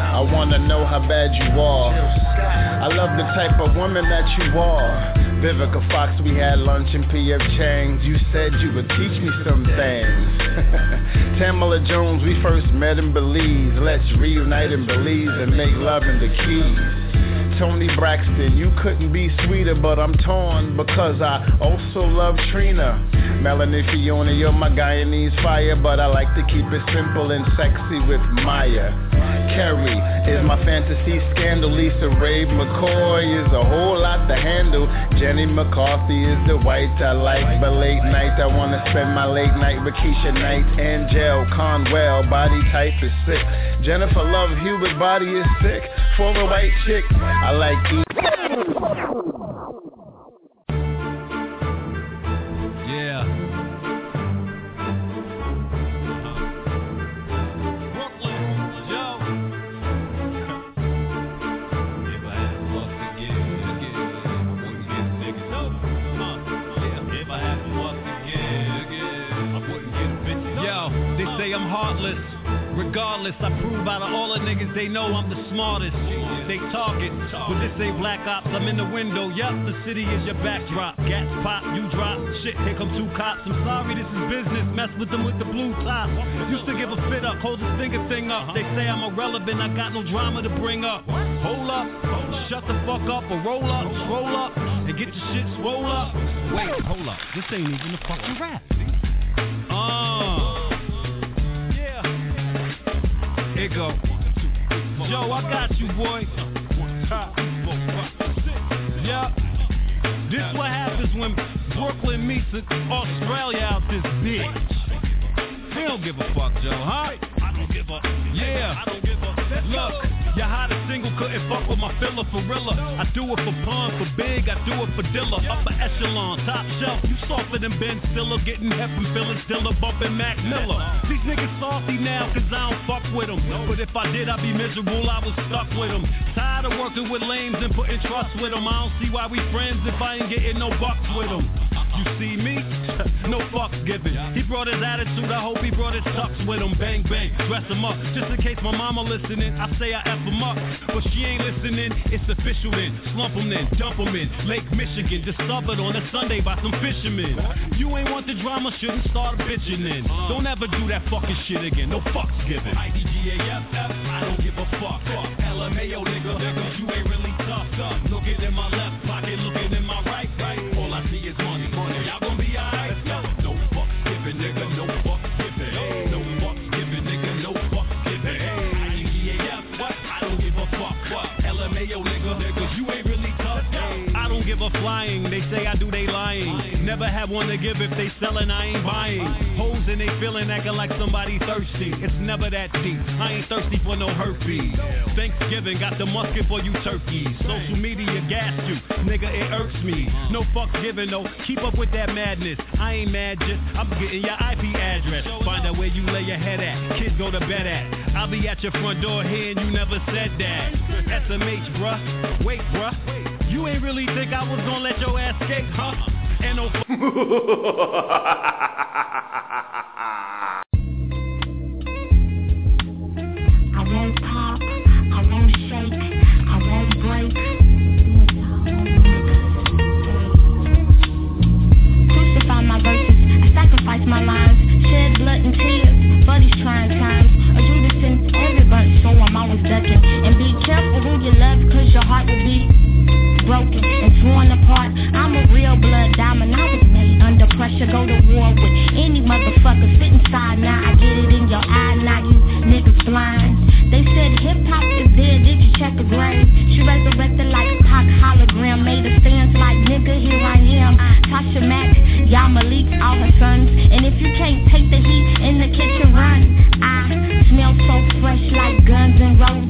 I wanna know how bad you are. I love the type of woman that you are. Vivica Fox, we had lunch in PF Chang's. You said you would teach me some things. Tamala Jones, we first met in Belize. Let's reunite in Belize and make love in the Keys. Toni Braxton, you couldn't be sweeter, but I'm torn because I also love Trina. Melanie Fiona, you're my Guyanese fire, but I like to keep it simple and sexy with Maya. Kerry is my fantasy scandal. Lisa Raye McCoy is a whole lot to handle. Jenny McCarthy is the white I like, but late night I wanna spend my late night with Keshia Knight. Angel Conwell, body type is sick. Jennifer Love Hewitt, body is sick. For a white chick, I like E. I'm heartless. Regardless, I prove out of all the niggas they know I'm the smartest. They target, but this ain't black ops. I'm in the window. Yup, the city is your backdrop. Gats pop, you drop. Shit, here come two cops. I'm sorry, this is business. Mess with them with the blue top. Used to give a fit up, hold this finger thing up. They say I'm irrelevant, I got no drama to bring up. Hold up, shut the fuck up or roll up, roll up, and get your shit swole up. Wait, hold up, this ain't even a fucking rap. Uh. Go. Yo, I got you, boy. Yeah. This what happens when Brooklyn meets Australia out this bitch. They don't give a fuck, Joe, huh? I don't give a Yeah. I don't give a Look, your hottest single couldn't fuck with my filler for real. I do it for pun, for big, I do it for Dilla. Upper echelon, top shelf. You softer than Ben Stiller, getting hep from Phyllis Diller, bumping Mac Miller. These niggas salty now, cause I don't fuck with them. But if I did, I'd be miserable, I was stuck with them. Tired of working with lames and putting trust with them. I don't see why we friends if I ain't getting no bucks with them. You see me? no fucks given. He brought his attitude, I hope he brought his tux with him. Bang, bang, dress him up. Just in case my mama listening, I say I F up. But she ain't listening, it's official then. Slump him then, dump him in Lake Michigan. Discovered on a Sunday by some fishermen. You ain't want the drama, shouldn't start bitching then. Don't ever do that fucking shit again, no fucks given. IDGAFF, I don't give a fuck. LMAO nigga, nigga, you ain't really tough, tough. Looking in my left They say I do, they lying. Never have one to give if they selling, I ain't buying. Hoes and they feeling acting like somebody thirsty. It's never that deep. I ain't thirsty for no herpes. Thanksgiving got the musket for you turkeys. Social media gas you, nigga, it irks me. No fucks given, no. Keep up with that madness. I ain't mad, just I'm getting your IP address. Find out where you lay your head at. Kids go to bed at. I'll be at your front door here and you never said that. SMH, bruh. Wait, bruh. You ain't really think I was gonna let your ass get huh? And no. I won't pop, I won't shake, I won't break. Crucify my verses, I sacrifice my lines, shed blood and tears trying times. A Judas sent everybody, so I'm always ducking. And be careful who you love, cause your heart will be broken and torn apart. I'm a real blood diamond. I was made under pressure. Go to war with any motherfucker. Sit inside now. I get it in your eye. Now you niggas blind. They said hip hop is dead. Did you check the grave? She resurrected like a pop hologram. Made a stance like nigga. Here I am. Tasha Mack, y'all Malik, all her sons. And if you can't take the heat in the kitchen, run. I smell so fresh like guns and roses.